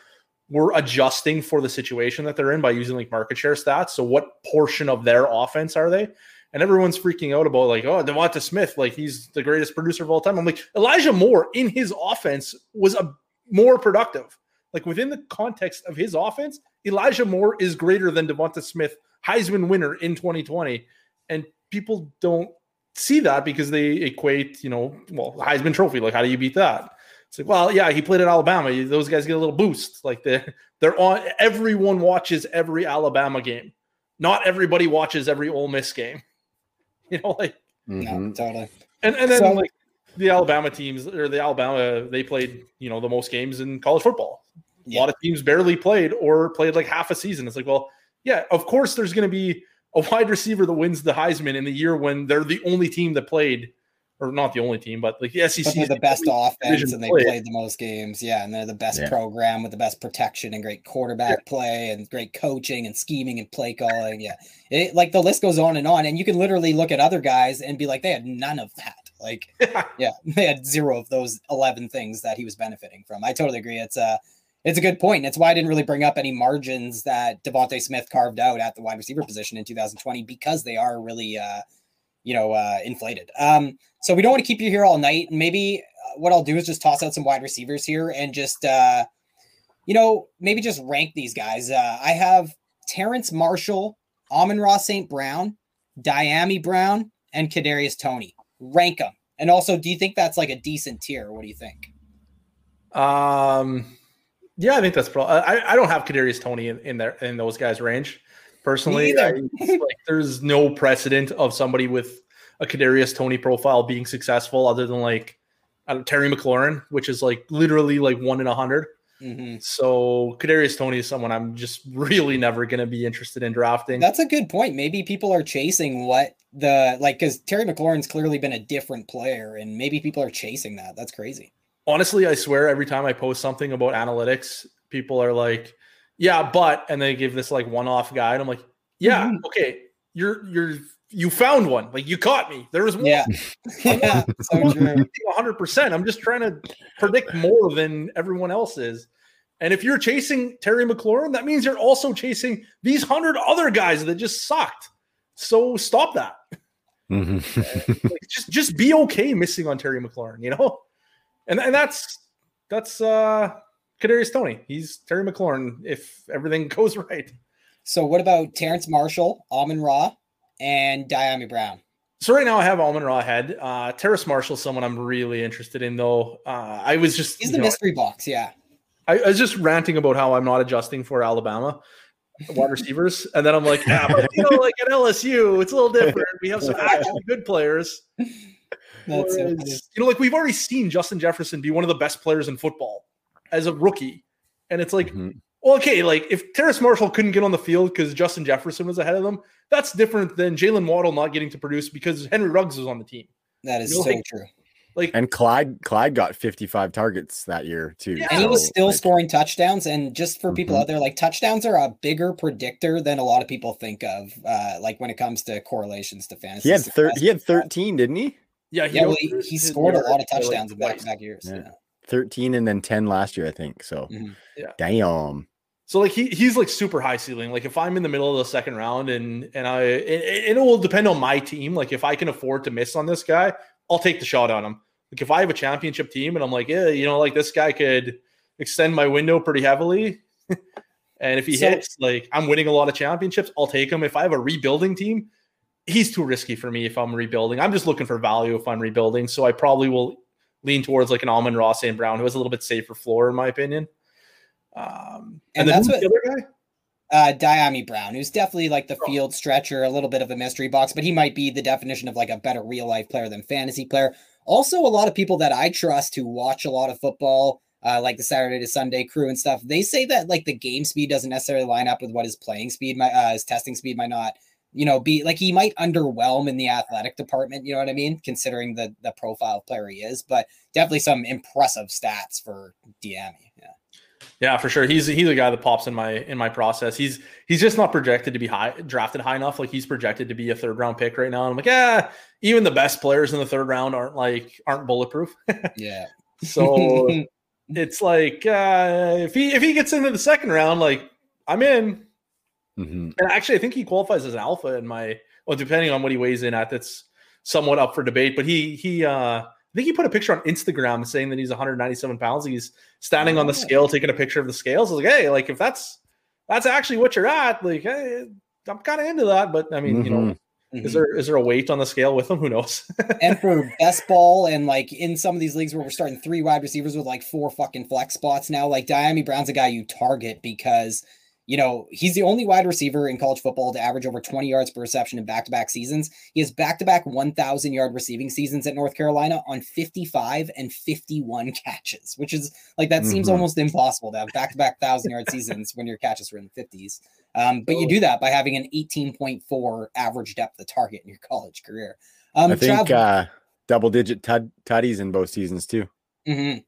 we're adjusting for the situation that they're in by using like market share stats. So what portion of their offense are they? And everyone's freaking out about like, oh, DeVonta Smith, like he's the greatest producer of all time. I'm like, Elijah Moore in his offense was a more productive. Like within the context of his offense, Elijah Moore is greater than DeVonta Smith, Heisman winner in 2020. And people don't see that because they equate, you know, well, Heisman Trophy. Like, how do you beat that? It's like, well, yeah, he played at Alabama. Those guys get a little boost. Like they're they're on. Everyone watches every Alabama game. Not everybody watches every Ole Miss game. *laughs* You know, like mm-hmm. totally. And and then so, like the Alabama teams or the Alabama they played you know the most games in college football. Yeah. A lot of teams barely played or played like half a season. It's like, well, yeah, of course there's going to be a wide receiver that wins the Heisman in the year when they're the only team that played, or not the only team, but like the SEC, they're the best offense and they played. played the most games. Yeah, and they're the best yeah. program with the best protection and great quarterback yeah. play and great coaching and scheming and play calling. Yeah, it, like the list goes on and on, and you can literally look at other guys and be like, they had none of that. Like, *laughs* yeah, they had zero of those 11 things that he was benefiting from. I totally agree. It's a, it's a good point. It's why I didn't really bring up any margins that DeVonta Smith carved out at the wide receiver position in 2020 because they are really, uh, you know, uh, inflated. Um, so we don't want to keep you here all night. Maybe uh, what I'll do is just toss out some wide receivers here and just, uh, you know, maybe just rank these guys. Uh, I have Terrace Marshall, Amon Ra St. Brown, Dyami Brown, and Kadarius Toney. rank them? And also, do you think that's like a decent tier? What do you think? Um, yeah, I think that's probably. I, I don't have Kadarius Toney in, in there in those guys' range. Personally, I, like there's no precedent of somebody with a Kadarius Toney profile being successful other than like Terry McLaurin, which is like literally like one in a 100 Mhm. So Kadarius Toney is someone I'm just really never going to be interested in drafting. That's a good point. Maybe people are chasing what the like because Terry McLaurin's clearly been a different player, and maybe people are chasing that. That's crazy. Honestly, I swear every time I post something about analytics, people are like, "Yeah, but," and they give this like one-off guide. I'm like, "Yeah, Mhm. okay, you're you're you found one. Like you caught me. There was one. Yeah, *laughs* yeah, *laughs* so true. 100%. I'm just trying to predict more than everyone else is. And if you're chasing Terry McLaurin, that means you're also chasing these hundred other guys that just sucked. So stop that. Mhm. *laughs* Like, just just be okay missing on Terry McLaurin, you know? And and that's that's uh Kadarius Toney. He's Terry McLaurin if everything *laughs* goes right. So what about Terrace Marshall, Amon Ra, and Dyami Brown? So right now I have Amon Ra ahead. Uh Terrace Marshall, someone I'm really interested in though. Uh I was just He's the know, mystery box. Yeah. I, I was just ranting about how I'm not adjusting for Alabama wide receivers, and then I'm like, yeah, but you know, like at LSU, it's a little different. We have some *laughs* actually good players. That's so funny. Whereas, you know, like we've already seen Justin Jefferson be one of the best players in football as a rookie, and it's like, Mhm. well, okay, like if Terrace Marshall couldn't get on the field because Justin Jefferson was ahead of them, that's different than Jaylen Waddle not getting to produce because Henry Ruggs was on the team. That is You know, so like- true. Like, And Clyde Clyde got 55 targets that year too. Yeah. And he was still like, scoring touchdowns. And just for people Mhm. out there, like touchdowns are a bigger predictor than a lot of people think of. Uh, like when it comes to correlations to fantasy. He had thir- he had 13, didn't he? Yeah, Yeah, well, he, he scored a lot of yards by, like, touchdowns in back to back years. Yeah. Yeah. 13 and then 10 last year, I think. So Mhm. damn. So like he he's like super high ceiling. Like if I'm in the middle of the second round and and I it, it will depend on my team. Like if I can afford to miss on this guy, I'll take the shot on him. Like if I have a championship team and I'm like, yeah, you know, like this guy could extend my window pretty heavily. *laughs* and if he So- hits, like I'm winning a lot of championships, I'll take him. If I have a rebuilding team, he's too risky for me if I'm rebuilding. I'm just looking for value if I'm rebuilding. So I probably will lean towards like an Amon Ra St. Brown, who has a little bit safer floor, in my opinion. Um, And and, then that's who's the what- other guy? Uh, Dyami Brown, who's definitely like the Oh. field stretcher, a little bit of a mystery box, but he might be the definition of like a better real life player than fantasy player. Also, a lot of people that I trust who watch a lot of football, uh, like the Saturday to Sunday crew and stuff, they say that like the game speed doesn't necessarily line up with what his playing speed my, uh, his testing speed might not, you know, be like he might underwhelm in the athletic department. You know what I mean? Considering the the profile player he is, but definitely some impressive stats for Dyami. Yeah. Yeah, for sure. He's he's a guy that pops in my in my process. He's he's just not projected to be high drafted high enough. Like he's projected to be a third round pick right now. And I'm like, yeah, even the best players in the third round aren't like aren't bulletproof. *laughs* Yeah. So *laughs* it's like uh, if he if he gets into the second round, like I'm in. Mhm. And actually, I think he qualifies as an alpha in my well, depending on what he weighs in at. That's somewhat up for debate. But he he uh I think he put a picture on Instagram saying that he's 197 pounds. He's standing on the Oh. scale, taking a picture of the scales. I was like, hey, like if that's that's actually what you're at, like hey, I'm kind of into that. But I mean, you know, Mhm. is there is there a weight on the scale with him? Who knows? *laughs* and for best ball and like in some of these leagues where we're starting three wide receivers with like four fucking flex spots now, like Dyami Brown's a guy you target because you know he's the only wide receiver in college football to average over 20 yards per reception in back-to-back seasons. He has back-to-back 1,000 yard receiving seasons at North Carolina on 55 and 51 catches, which is like that seems Mhm. almost impossible to have back-to-back thousand yard seasons when your catches were in the 50s. Um, but you do that by having an 18.4 average depth of target in your college career. Um, I think Trav, uh, double digit tud- tutties in both seasons too. Mhm.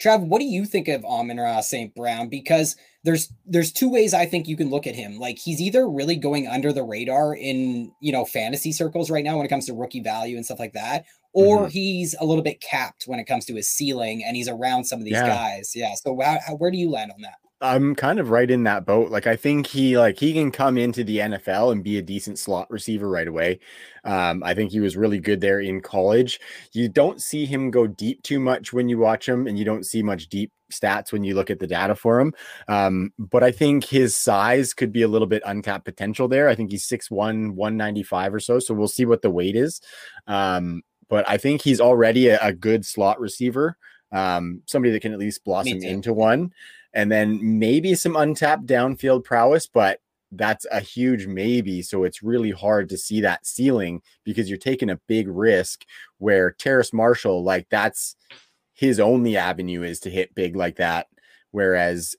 Trav, what do you think of Amon Ra St. Brown? Because there's there's two ways I think you can look at him. Like he's either really going under the radar in you know fantasy circles right now when it comes to rookie value and stuff like that, or mm-hmm. he's a little bit capped when it comes to his ceiling and he's around some of these Yeah. guys. Yeah. So how, how, where do you land on that? I'm kind of right in that boat. Like I think he like he can come into the NFL and be a decent slot receiver right away. Um, I think he was really good there in college. You don't see him go deep too much when you watch him, and you don't see much deep stats when you look at the data for him. Um, but I think his size could be a little bit untapped potential there. I think he's 6'1, 195 or so. So we'll see what the weight is. Um, but I think he's already a, a good slot receiver. Um, somebody that can at least blossom into one and then maybe some untapped downfield prowess, but that's a huge maybe. So it's really hard to see that ceiling because you're taking a big risk where Terrace Marshall, like that's his only avenue is to hit big like that. Whereas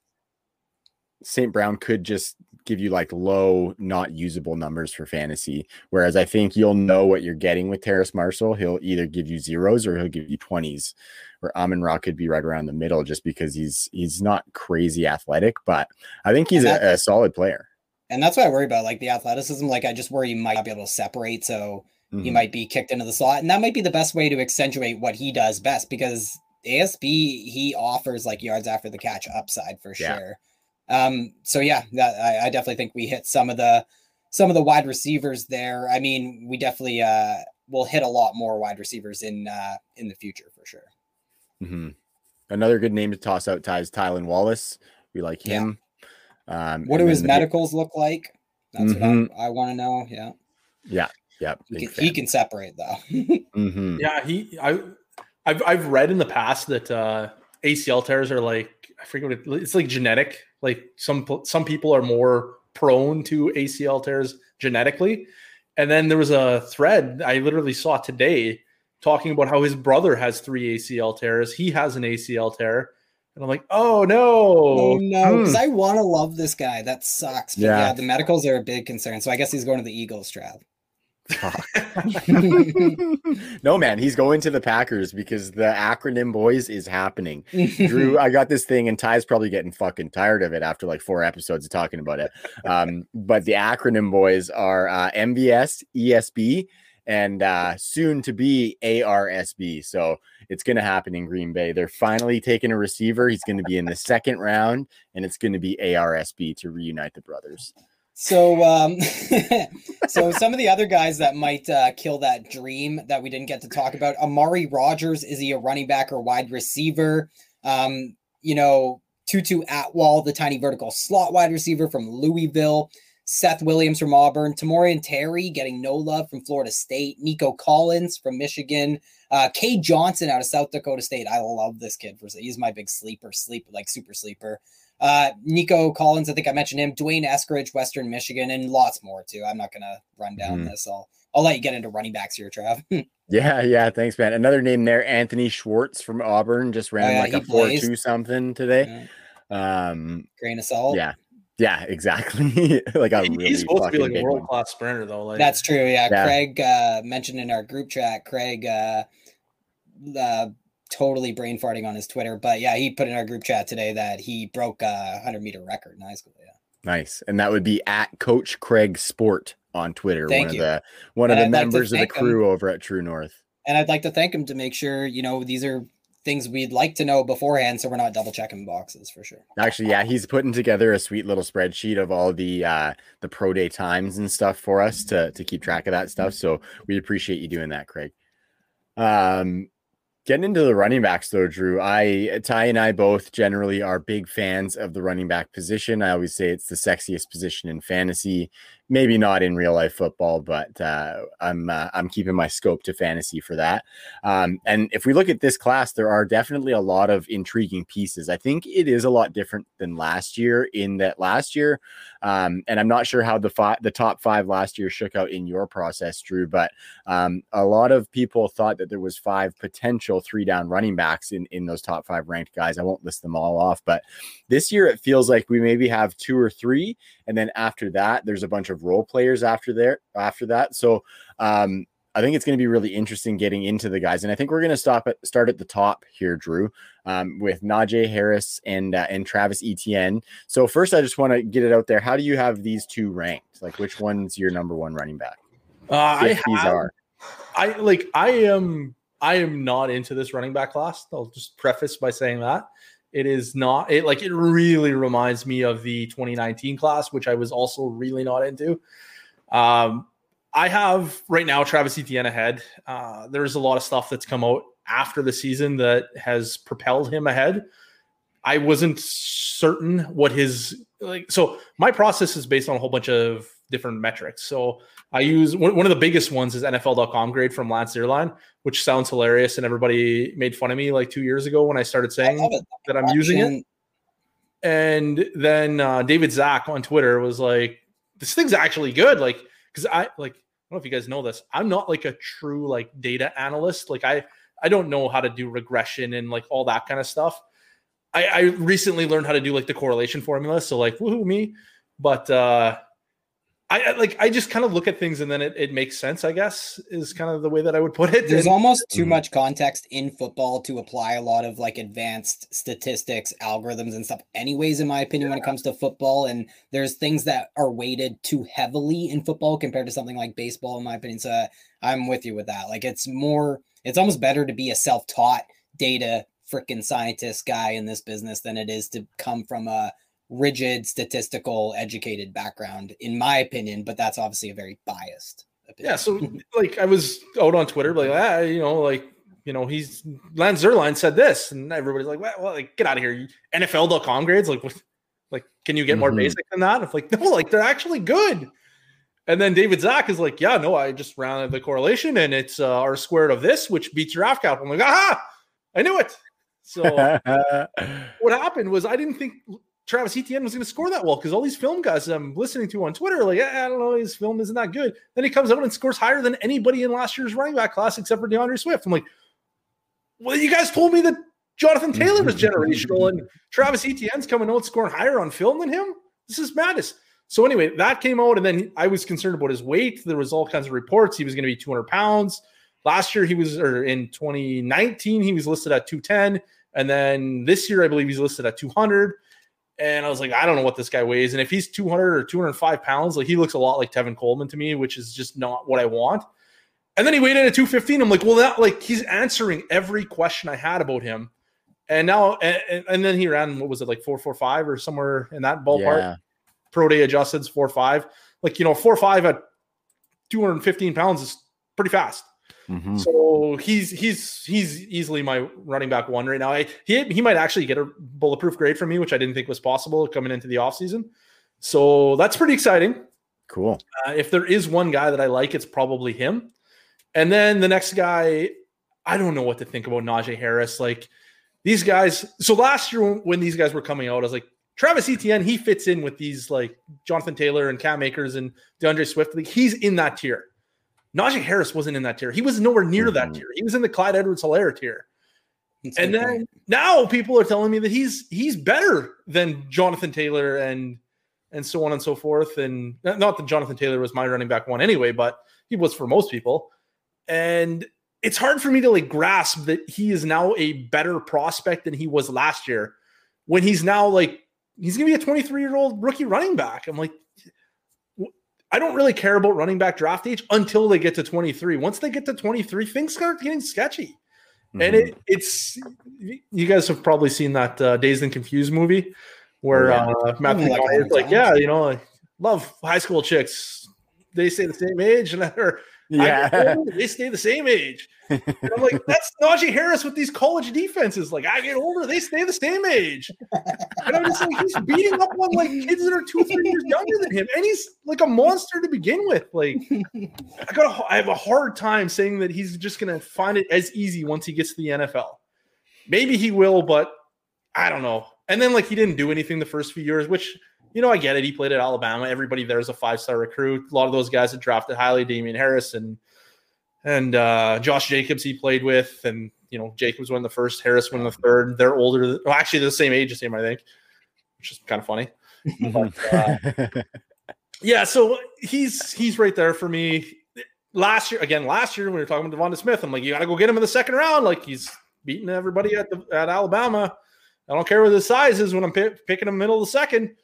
St. Brown could just give you like low, not usable numbers for fantasy. Whereas I think you'll know what you're getting with Terrace Marshall. He'll either give you zeros or he'll give you 20s. Where Amon Ra could be right around the middle just because he's he's not crazy athletic, but I think he's a, a, solid player. And that's what I worry about, like the athleticism. Like I just worry he might not be able to separate, so mm-hmm. he might be kicked into the slot, and that might be the best way to accentuate what he does best because ASB he offers like yards after the catch upside for yeah. sure. Um, so yeah, that, I, I, definitely think we hit some of the some of the wide receivers there. I mean, we definitely uh, will hit a lot more wide receivers in uh, in the future for sure. Mm-hmm. Another good name to toss out ties Tylan Wallace. We like him. Yeah. Um, what do his medicals look like? That's mm-hmm. what I, I want to know. Yeah. Yeah. Yeah. He can, he can, separate though. *laughs* mm-hmm. Yeah. He, I, I've, I've read in the past that uh, ACL tears are like, I forget what it, it's like genetic. Like some, some people are more prone to ACL tears genetically. And then there was a thread I literally saw today talking about how his brother has three ACL tears. He has an ACL tear. And I'm like, oh no. Oh no. Because mm. I want to love this guy. That sucks. But yeah. yeah, the medicals are a big concern. So I guess he's going to the Eagles, Trav. *laughs* no man, he's going to the Packers because the acronym boys is happening. Drew, I got this thing, and Ty's probably getting fucking tired of it after like four episodes of talking about it. Um, but the acronym boys are uh, MVS, ESB, and uh, soon to be ARSB. So it's going to happen in Green Bay. They're finally taking a receiver. He's going to be in the second round, and it's going to be ARSB to reunite the brothers. So, um, *laughs* so some of the other guys that might uh, kill that dream that we didn't get to talk about, Amari Rogers, is he a running back or wide receiver? Um, you know, Tutu Atwell, the tiny vertical slot wide receiver from Louisville. Seth Williams from Auburn, Tamorrion Terry getting no love from Florida State, Nico Collins from Michigan, uh, Cade Johnson out of South Dakota State. I love this kid for he's my big sleeper, sleep like super sleeper. Uh, Nico Collins, I think I mentioned him. D'Wayne Eskridge, Western Michigan, and lots more too. I'm not gonna run down mm-hmm. this. I'll I'll let you get into running backs here, Trav. *laughs* yeah, yeah, thanks, man. Another name there, Anthony Schwartz from Auburn, just ran oh, yeah, like a four two something today. Yeah. Um, grain of salt. Yeah, yeah, *laughs* exactly. *laughs* like a really he's supposed to be like a world class sprinter though. Like that's true. Yeah, yeah. Craig uh, mentioned in our group chat. Craig uh, uh, totally brain farting on his Twitter, but yeah, he put in our group chat today that he broke a hundred meter record in high school. Yeah, nice, and that would be at Coach Craig Sport on Twitter. Thank one you. of the one and of the I'd members like of the crew him. over at True North. And I'd like to thank him to make sure you know these are things we'd like to know beforehand so we're not double checking boxes for sure actually yeah he's putting together a sweet little spreadsheet of all the uh the pro day times and stuff for us to to keep track of that stuff so we appreciate you doing that craig um Getting into the running backs though, Drew, I Ty and I both generally are big fans of the running back position. I always say it's the sexiest position in fantasy maybe not in real life football, but uh, I'm uh, I'm keeping my scope to fantasy for that. Um, and if we look at this class, there are definitely a lot of intriguing pieces. I think it is a lot different than last year in that last year, um, and I'm not sure how the fi- the top five last year shook out in your process, Drew. But um, a lot of people thought that there was five potential three down running backs in in those top five ranked guys. I won't list them all off, but this year it feels like we maybe have two or three, and then after that, there's a bunch of role players after there after that. So um, I think it's going to be really interesting getting into the guys, and I think we're going to stop at start at the top here, Drew, um, with Najee Harris and uh, and Travis Etienne. So first, I just want to get it out there. How do you have these two ranked? Like, which one's your number one running back? Uh, I have, these are. I like. I am. I am not into this running back class. I'll just preface by saying that. It is not it like it really reminds me of the 2019 class, which I was also really not into. Um, I have right now Travis Etienne ahead. Uh, there's a lot of stuff that's come out after the season that has propelled him ahead. I wasn't certain what his like. So my process is based on a whole bunch of different metrics. So I use one, one of the biggest ones is NFL.com grade from Lance Zierlein, which sounds hilarious. And everybody made fun of me like two years ago when I started saying I that I'm using it. And then uh, David Zach on Twitter was like, this thing's actually good. Like, because I like I don't know if you guys know this. I'm not like a true like data analyst. Like I I don't know how to do regression and like all that kind of stuff. I, I recently learned how to do like the correlation formula. So like woohoo me. But uh I like I just kind of look at things and then it, it makes sense, I guess, is kind of the way that I would put it. There's And- almost too Mhm. much context in football to apply a lot of like advanced statistics, algorithms, and stuff, anyways, in my opinion, when it comes to football. And there's things that are weighted too heavily in football compared to something like baseball, in my opinion. So uh, I'm with you with that. Like it's more, it's almost better to be a self taught data freaking scientist guy in this business than it is to come from a rigid statistical educated background in my opinion but that's obviously a very biased opinion. Yeah, so like I was out on Twitter, like ah, you know, like you know, he's Lance Zierlein said this, and everybody's like, well, well like get out of here, NFL.com grades, like, what, like, can you get more Mhm. basic than that? If like, no, like they're actually good. And then David Zach is like, yeah, no, I just rounded the correlation, and it's uh, R squared of this, which beats your half cap. I'm like, aha, I knew it. So *laughs* what happened was I didn't think Travis Etienne was going to score that well because all these film guys I'm listening to on Twitter, like, "Eh, I don't know, his film isn't that good. Then he comes out and scores higher than anybody in last year's running back class except for D'Andre Swift. I'm like, well, you guys told me that Jonathan Taylor was generational and *laughs* Travis Etienne's coming out scoring higher on film than him. This is madness. So anyway, that came out, and then I was concerned about his weight. There was all kinds of reports he was going to be 200 pounds. Last year he was, or in 2019 he was listed at 210, and then this year I believe he's listed at 200. And I was like, I don't know what this guy weighs, and if he's 200 or 205 pounds, like he looks a lot like Tevin Coleman to me, which is just not what I want. And then he weighed in at 215. I'm like, well, that like he's answering every question I had about him. And now, and, and then he ran, what was it, like 445 or somewhere in that ballpark? yeah. pro day adjusteds four five. Like you know, four five at 215 pounds is pretty fast. Mhm. So he's he's he's easily my running back one right now. I, he he might actually get a bulletproof grade from me, which I didn't think was possible coming into the offseason. So that's pretty exciting. Cool. Uh, if there is one guy that I like, it's probably him. And then the next guy, I don't know what to think about Najee Harris. Like these guys. So last year when, when these guys were coming out, I was like, Travis Etienne, he fits in with these like Jonathan Taylor and Cam Akers and D'Andre Swift. Like he's in that tier. Najee Harris wasn't in that tier. He was nowhere near that Mhm. tier. He was in the Clyde Edwards Helaire tier. That's And then point. now people are telling me that he's he's better than Jonathan Taylor and and so on and so forth. And not not that Jonathan Taylor was my running back one anyway, but he was for most people. And it's hard for me to like grasp that he is now a better prospect than he was last year when he's now like he's gonna be a 23 year old rookie running back. I'm like, I don't really care about running back draft age until they get to 23. Once they get to 23, things start getting sketchy and Mhm. it, it's you guys have probably seen that uh, Dazed and Confused movie where Oh, yeah. uh, Matthew Like is like, yeah, you know, I love high school chicks. They say the same age, and *laughs* get yeah. older, they stay the same age. And I'm like, that's Najee Harris with these college defenses. Like, I get older, they stay the same age. And I'm just like, he's beating up on like kids that are two, three years younger than him, and he's like a monster to begin with. Like, I got, a, I have a hard time saying that he's just gonna find it as easy once he gets to the NFL. Maybe he will, but I don't know. And then like he didn't do anything the first few years, which you know I get it. He played at Alabama. Everybody there is a five star recruit. A lot of those guys had drafted highly. Damien Harris and and uh, Josh Jacobs he played with, and you know Jacobs won the first, Harris won the third. They're older. Than, well, actually, the same age as him, I think, which is kind of funny. Mhm. *laughs* Yeah, so he's he's right there for me. Last year, again, last year when we were talking about DeVonta Smith, I'm like, you got to go get him in the second round. Like he's beating everybody at the at Alabama. I don't care what his size is when I'm pi- picking him middle of the second.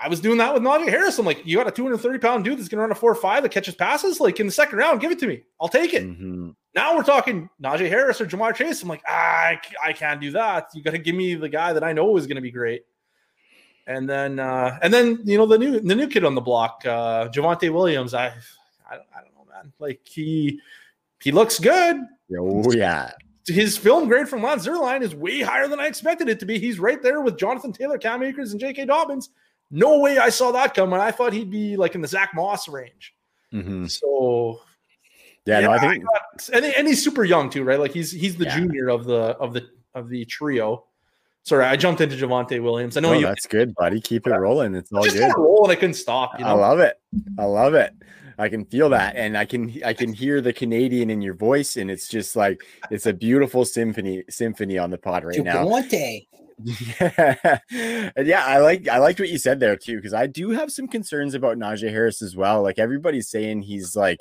I was doing that with Najee Harris. I'm like, you got a 230 pound dude that's going to run a four or five that catches passes. Like in the second round, give it to me. I'll take it. Mhm. Now we're talking Najee Harris or Ja'Marr Chase. I'm like, ah, I, I can't do that. You got to give me the guy that I know is going to be great. And then, uh, and then you know the new the new kid on the block, uh, Javonte Williams. I, I, don't- I don't know, man. Like he he looks good. Oh yeah. His film grade from Lance Zierlein is way higher than I expected it to be. He's right there with Jonathan Taylor, Cam Akers, and J.K. Dobbins. No way I saw that coming. I thought he'd be like in the Zach Moss range. Mhm. So Yeah, no, I Yeah, think and, and he's super young too, right? Like he's he's the Yeah. junior of the of the of the trio. sorry, I jumped into Javonte Williams. I know No, you. that's good, buddy. Keep it rolling. It's all just good. kind of roll and I couldn't stop. You I love it. I love it. I can feel that, and I can I can hear the Canadian in your voice, and it's just like it's a beautiful symphony symphony on the pod right now. *laughs* Yeah, yeah, I like I liked what you said there too, because I do have some concerns about Najee Harris as well. Like everybody's saying, he's like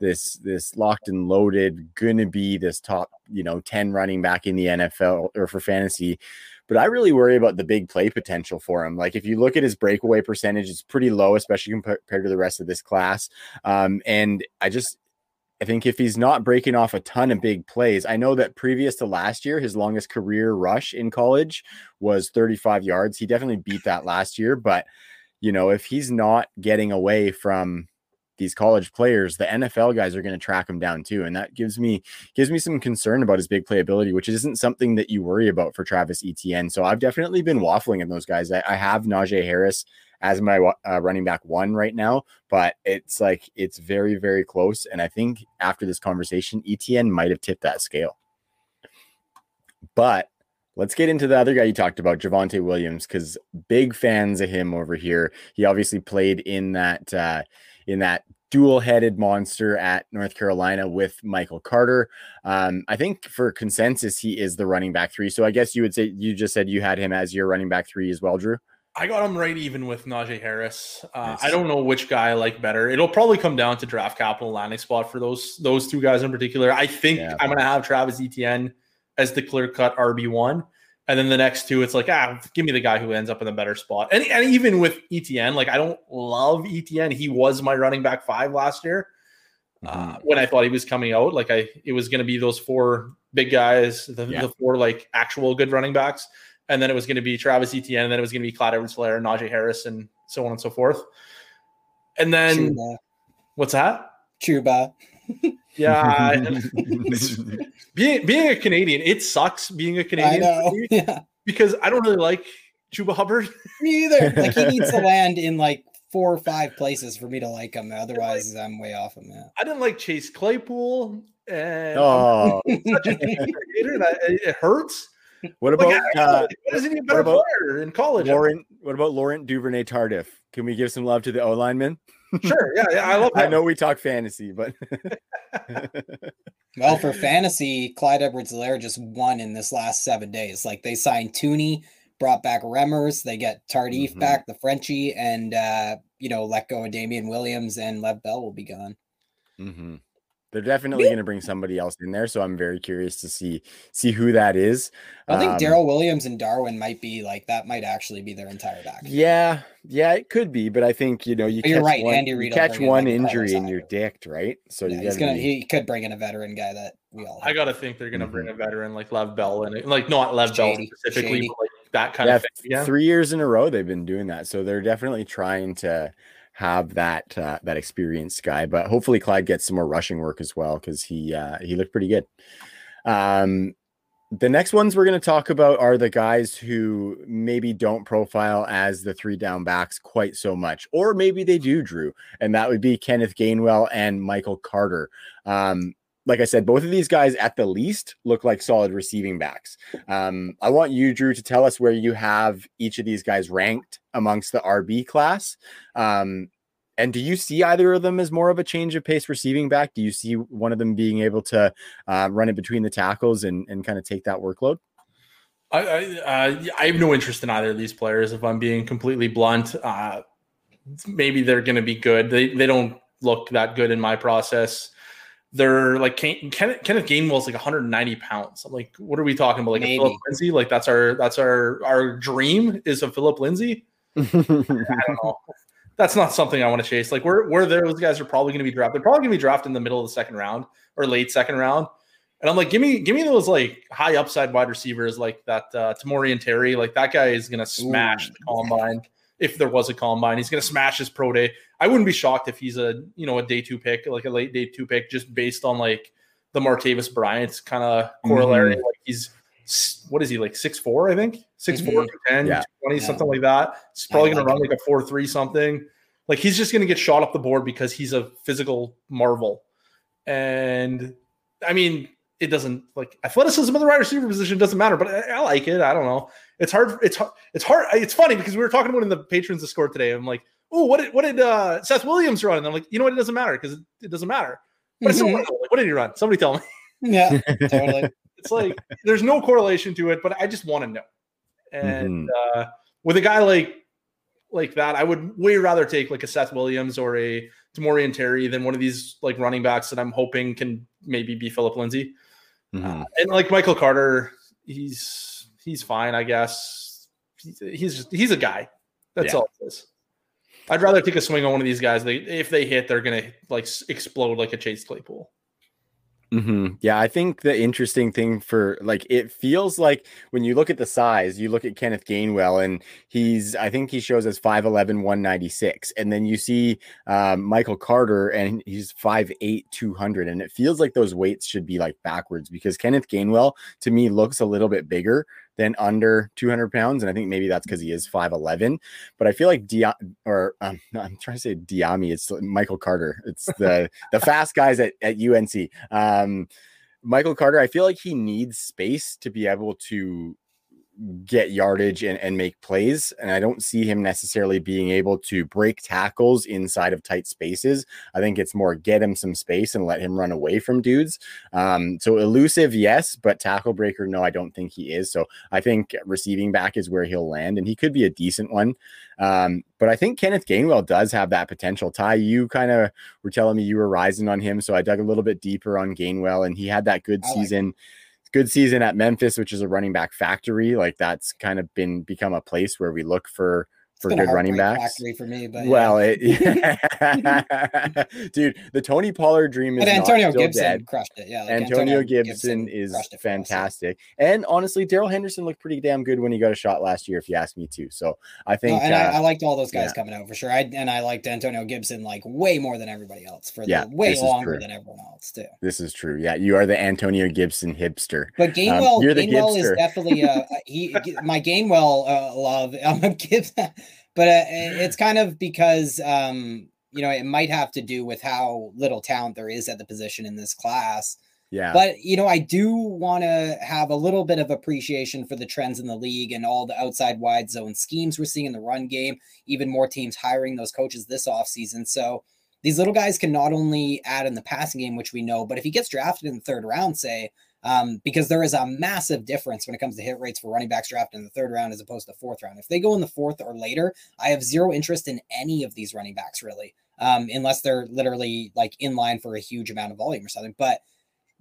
this this locked and loaded, gonna be this top, you know, ten running back in the NFL or for fantasy. But I really worry about the big play potential for him. Like if you look at his breakaway percentage, it's pretty low, especially compared to the rest of this class. Um, and I just I think if he's not breaking off a ton of big plays, I know that previous to last year, his longest career rush in college was 35 yards. He definitely beat that last year, but you know, if he's not getting away from these college players, the NFL guys are going to track him down too, and that gives me gives me some concern about his big playability, which isn't something that you worry about for Travis Etienne. So I've definitely been waffling in those guys. I, I have Najee Harris as my uh, running back one right now, but it's like it's very very close, and I think after this conversation, ETN might have tipped that scale. But let's get into the other guy you talked about, Javonte Williams, because big fans of him over here. He obviously played in that uh, in that dual-headed monster at North Carolina with Michael Carter. Um, I think for consensus, he is the running back three. So I guess you would say you just said you had him as your running back three as well, Drew. I got him right even with Najee Harris. Uh, Nice. I don't know which guy I like better. It'll probably come down to draft capital landing spot for those those two guys in particular. I think Yeah. I'm going to have Travis Etienne as the clear cut RB one, and then the next two, it's like ah, give me the guy who ends up in a better spot. And, and even with Etienne, like I don't love Etienne. He was my running back five last year uh, when I thought he was coming out. Like I, it was going to be those four big guys, the, Yeah. the four like actual good running backs, and then it was going to be Travis Etienne, and then it was going to be Clyde Edwards-Helaire, Najee Harris, and so on and so forth. And then Chuba. what's that? Chuba. *laughs* Yeah, *laughs* being being a Canadian, it sucks being a Canadian for know. Yeah. because I don't really like Chuba Hubbard. *laughs* Me either. Like he needs to land in like four or five places for me to like him. Otherwise, I'm way off him. Yeah. I didn't like Chase Claypool, and Oh, such a hater that it it hurts. What about I don't know, uh, why isn't he a better about player in college? Laurent? What about Laurent Duvernay Tardif? Can we give some love to the O lineman? Sure, yeah, yeah, I love. *laughs* I know we talk fantasy, but *laughs* Well, for fantasy, Clyde Edwards Lair just won in this last seven days. Like they signed Thuney, brought back Remmers, they get Tardif Mhm. back, the Frenchie, and uh, you know, let go of Damien Williams and Lev Bell will be gone. Mhm. They're definitely going to bring somebody else in there. So I'm very curious to see see who that is. I think Um, Darrel Williams and Darwin might be like that might actually be their entire back. Yeah, yeah, it could be, but I think you know you you're catch right, one, Andy Reid catch bring in, one like, injury and you're Hyde. dicked, right? So Yeah, you he's gonna be- he could bring in a veteran guy that we all I gotta think they're gonna Mhm. bring a veteran like Lev Bell and like not Lev Bell specifically, shady. but like that kind yeah, of thing. Yeah, three years in a row they've been doing that, so they're definitely trying to have that uh, that experienced guy. But hopefully Clyde gets some more rushing work as well because he uh, he looked pretty good. Um, the next ones we're going to talk about are the guys who maybe don't profile as the three down backs quite so much, or maybe they do, Drew, and that would be Kenneth Gainwell and Michael Carter. Um, like I said, both of these guys at the least look like solid receiving backs. Um, I want you, Drew, to tell us where you have each of these guys ranked amongst the RB class. Um, and do you see either of them as more of a change of pace receiving back? Do you see one of them being able to uh, run it between the tackles and, and kind of take that workload? I I, uh, I have no interest in either of these players. If I'm being completely blunt, uh, maybe they're going to be good. They they don't look that good in my process. They're like Ken- Kenneth, Kenneth Gainwell's like 190 pounds. I'm like, what are we talking about? Like a Phillip Lindsay? Like that's our that's our our dream is a Phillip Lindsay. *laughs* I don't know. That's not something I want to chase. Like where where those guys are probably going to be drafted. They're probably going to be drafted in the middle of the second round or late second round. And I'm like, give me give me those like high upside wide receivers like that uh Tamorrion Terry. Like that guy is gonna smash Ooh. the combine if there was a combine. He's gonna smash his pro day. I wouldn't be shocked if he's a you know a day two pick, like a late day two pick, just based on like the Martavis Bryant kind of corollary. Like he's what is he like six four, I think? Six four, Mhm. 10, Yeah. 20, Yeah. something like that. He's probably gonna run like a four three something. Like he's just gonna get shot up the board because he's a physical marvel. And I mean, it doesn't like athleticism of the wide receiver position doesn't matter, but I, I, like it. I don't know. It's hard. It's hard. It's hard. It's funny because we were talking about in the patrons Discord today. I'm like, oh, what did what did uh, Seth Williams run? And I'm like, you know what? It doesn't matter because it, it, doesn't matter. But mm-hmm. like, what did he run? Somebody tell me. *laughs* Yeah, totally. *laughs* it's like there's no correlation to it, but I just want to know. And mm-hmm. uh, with a guy like like that, I would way rather take like a Seth Williams or a Tamorrion Terry than one of these like running backs that I'm hoping can maybe be Phillip Lindsay. Mm-hmm. Uh, and like Michael Carter, he's he's fine, I guess. He's he's, he's a guy. That's yeah. all it is. I'd rather take a swing on one of these guys. They if they hit, they're gonna like explode like a Chase Claypool. Mm-hmm. Yeah, I think the interesting thing for like it feels like when you look at the size, you look at Kenneth Gainwell, and he's I think he shows as 5'11, 196. And then you see um, Michael Carter, and he's 5'8, 200. And it feels like those weights should be like backwards because Kenneth Gainwell to me looks a little bit bigger than under 200 pounds. And I think maybe that's because he is 5'11. But I feel like Dia or um, *laughs* I'm trying to say Diami, it's Michael Carter. It's the *laughs* the fast guys at, at UNC. Um, Michael Carter, I feel like he needs space to be able to get yardage and, and make plays. And I don't see him necessarily being able to break tackles inside of tight spaces. I think it's more get him some space and let him run away from dudes. Um, so elusive, yes, but tackle breaker, no, I don't think he is. So I think receiving back is where he'll land, and he could be a decent one. Um, but I think Kenneth Gainwell does have that potential. Ty, you kind of were telling me you were rising on him. So I dug a little bit deeper on Gainwell, and he had that good season. Good season at Memphis, which is a running back factory. Like that's kind of been become a place where we look for for good running backs. For me, but well, yeah. it, *laughs* *laughs* dude, the Tony Pollard dream is but Antonio Gibson dead. crushed it. Yeah, like Antonio, Antonio, Gibson, Gibson is fantastic, and honestly, Darrell Henderson looked pretty damn good when he got a shot last year. If you ask me too, so I think no, and uh, I, I, liked all those guys yeah. coming out for sure. I and I liked Antonio Gibson like way more than everybody else for yeah, the, way longer than everyone else too. This is true. Yeah, you are the Antonio Gibson hipster. But Gainwell, um, Gainwell is definitely uh, he my Gainwell uh, love. *laughs* I'm Gibson but uh, it's kind of because um, you know it might have to do with how little talent there is at the position in this class. Yeah. But you know, I do want to have a little bit of appreciation for the trends in the league and all the outside wide zone schemes we're seeing in the run game. Even more teams hiring those coaches this offseason. So these little guys can not only add in the passing game, which we know, but if he gets drafted in the third round, say, um, because there is a massive difference when it comes to hit rates for running backs drafted in the third round as opposed to fourth round. If they go in the fourth or later, I have zero interest in any of these running backs really, um, unless they're literally like in line for a huge amount of volume or something. But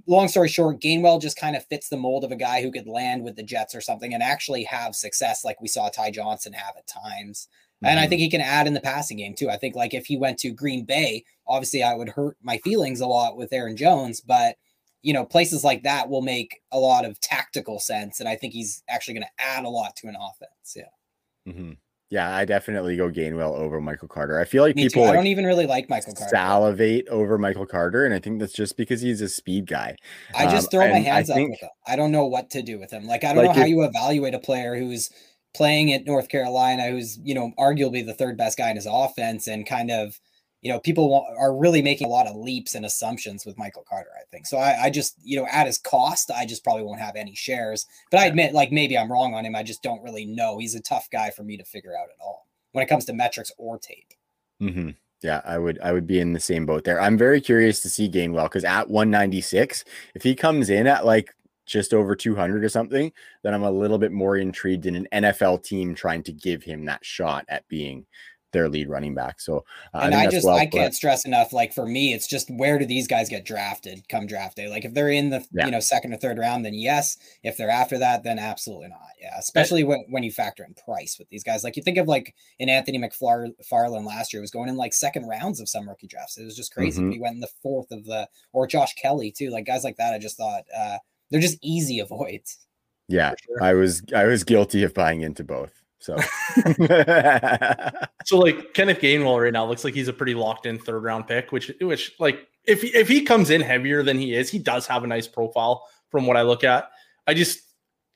long story short, Gainwell just kind of fits the mold of a guy who could land with the Jets or something and actually have success like we saw Ty Johnson have at times. Mm-hmm. And I mm-hmm. think he can add in the passing game too. I think like if he went to Green Bay, obviously I would hurt my feelings a lot with Aaron Jones, but you know, places like that will make a lot of tactical sense. And I think he's actually going to add a lot to an offense. Yeah. Mm-hmm. Yeah, I definitely go Gainwell over Michael Carter. I feel like Me people I like don't even really like Michael Carter. Salivate over Michael Carter, and I think that's just because he's a speed guy. I just um, throw my hands I up think, with him. I don't know what to do with him. Like I don't like know how if, you evaluate a player who's playing at North Carolina, who's you know arguably the third best guy in his offense, and kind of you know, people are really making a lot of leaps and assumptions with Michael Carter, I think. So I, I, just, you know, at his cost, I just probably won't have any shares. But I admit, like, maybe I'm wrong on him. I just don't really know. He's a tough guy for me to figure out at all when it comes to metrics or tape. Mm-hmm. Yeah, I would I would be in the same boat there. I'm very curious to see Gainwell because at 196, if he comes in at like just over 200 or something, then I'm a little bit more intrigued in an NFL team trying to give him that shot at being their lead running back. So, uh, and I, I just well I can't stress enough. Like for me, it's just where do these guys get drafted come draft day? Like if they're in the yeah. you know second or third round, then yes. If they're after that, then absolutely not. Yeah, especially when when you factor in price with these guys. Like you think of like in Anthony McFarland last year was going in like second rounds of some rookie drafts. It was just crazy. Mm-hmm. He went in the fourth of the or Josh Kelley too. Like guys like that, I just thought uh, they're just easy avoids. Yeah, sure. I was I was guilty of buying into both. So, *laughs* *laughs* so like Kenneth Gainwell right now looks like he's a pretty locked in third round pick, which which like if he, if he comes in heavier than he is, he does have a nice profile from what I look at. I just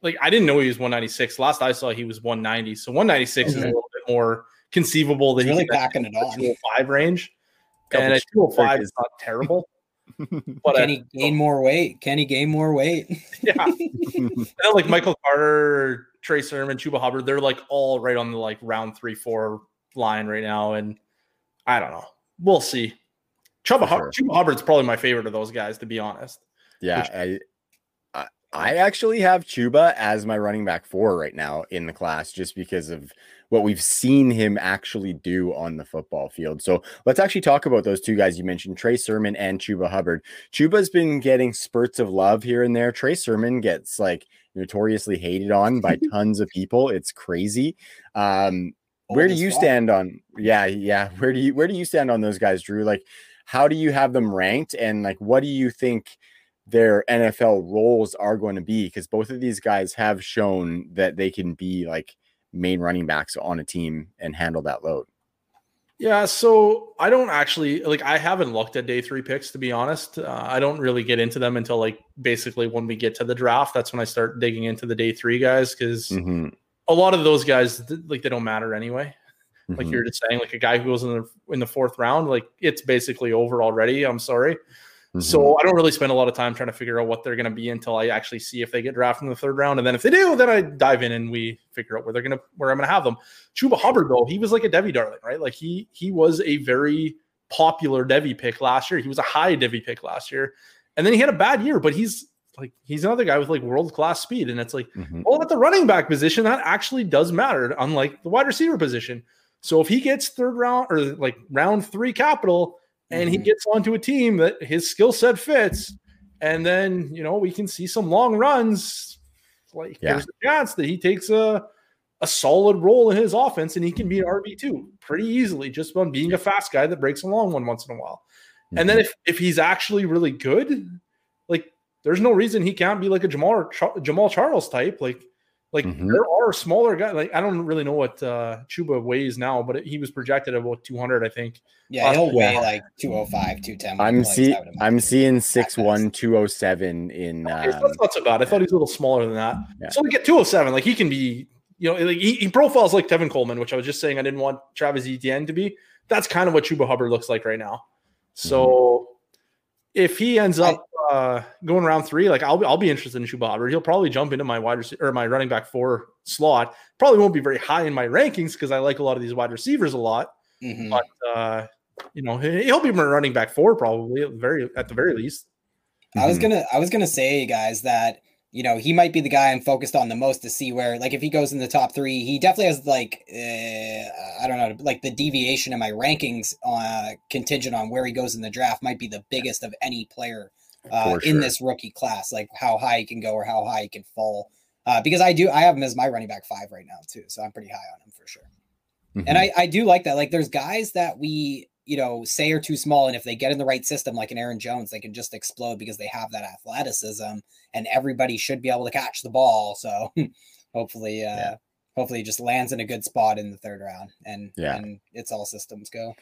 like I didn't know he was 196. Last I saw he was 190. So 196 okay. is a little bit more conceivable than he's really packing it on. 205 range. Couple and a 205 is not terrible. *laughs* But Can he gain more weight? Can he gain more weight? yeah, I know, like Michael Carter, Trey Sermon, Chuba Hubbard, they're like all right on the like round three, four line right now, and I don't know. We'll see. Chuba, Hubbard, Chuba Hubbard's probably my favorite of those guys, to be honest. Yeah, I, I I actually have Chuba as my running back four right now in the class, just because of what we've seen him actually do on the football field. So let's actually talk about those two guys you mentioned, Trey Sermon and Chuba Hubbard. Chuba's been getting spurts of love here and there. Trey Sermon gets like notoriously hated on by *laughs* tons of people. It's crazy. Um, where do you stand on yeah yeah where do you where do you stand on those guys drew? Like how do you have them ranked? And like what do you think their nfl roles are going to be? Because both of these guys have shown that they can be like main running backs on a team and handle that load Yeah, so I don't actually like. I haven't looked at day three picks to be honest. Uh, I don't really get into them until like basically when we get to the draft. That's when I start digging into the day three guys because Mhm, a lot of those guys like they don't matter anyway. Like mhm. you're just saying, like a guy who goes in the in the fourth round, like it's basically over already. I'm sorry. Mhm. So I don't really spend a lot of time trying to figure out what they're going to be until I actually see if they get drafted in the third round, and then if they do, then I dive in and we figure out where they're going to where I'm going to have them. Chuba Hubbard though, he was like a Devy darling, right? Like he he was a very popular Devy pick last year. He was a high Devy pick last year, and then he had a bad year, but he's like he's another guy with like world class speed, and it's like Mhm. well, at the running back position, that actually does matter, unlike the wide receiver position. So if he gets third round or like round three capital and he Mhm. gets onto a team that his skill set fits, and then you know we can see some long runs, like Yeah. there's a chance that he takes a a solid role in his offense and he can be an RB two pretty easily just on being a fast guy that breaks a long one once in a while. And then if if he's actually really good, like there's no reason he can't be like a Jamaal Char- Jamaal Charles type. Like like Mhm. there are smaller guys. Like I don't really know what uh Chuba weighs now, but he was projected at about 200, I think. Yeah, he'll Yeah. weigh like 205, 210. i'm plays, see I would i'm seeing 6'1 207 in Okay, so um, that's not so bad. I thought he was a little smaller than that. Yeah. So we get 207, like he can be, you know, like he, he profiles like Tevin Coleman, which I was just saying I didn't want Travis Etienne to be. That's kind of what Chuba Hubbard looks like right now. So if he ends up uh, going around three, like I'll be, I'll be interested in Chuba He'll probably jump into my wide receiver or my running back four slot. Probably won't be very high in my rankings because I like a lot of these wide receivers a lot. Mhm. But uh, you know, he- he'll be my running back four probably at the very at the very least. I was mhm. gonna I was gonna say, guys, that you know he might be the guy I'm focused on the most to see where, like, if he goes in the top three, he definitely has like uh, I don't know, like the deviation in my rankings uh, contingent on where he goes in the draft might be the biggest of any player uh, For in this rookie class, like how high he can go or how high he can fall. Uh, because I do, I have him as my running back five right now too, so I'm pretty high on him for sure. And Mhm. I, I do like that. Like there's guys that we, you know, say are too small. And if they get in the right system, like an Aaron Jones, they can just explode because they have that athleticism and everybody should be able to catch the ball. So *laughs* hopefully, uh, Yeah. hopefully he just lands in a good spot in the third round and, Yeah. and it's all systems go.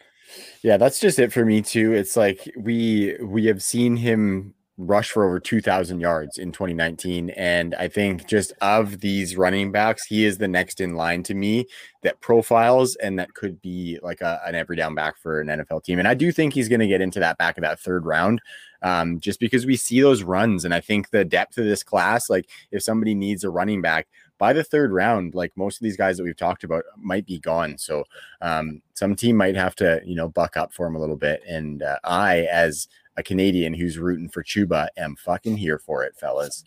Yeah, that's just it for me too. It's like we we have seen him rush for over 2000 yards in 2019 and I think just of these running backs, he is the next in line to me that profiles and that could be like a, an every down back for an NFL team. And I do think he's going to get into that back of that third round. Um, just because we see those runs and I think the depth of this class, like if somebody needs a running back by the third round, like most of these guys that we've talked about might be gone. So um, some team might have to, you know, buck up for him a little bit. And uh, I, as a Canadian who's rooting for Chuba, am fucking here for it, fellas.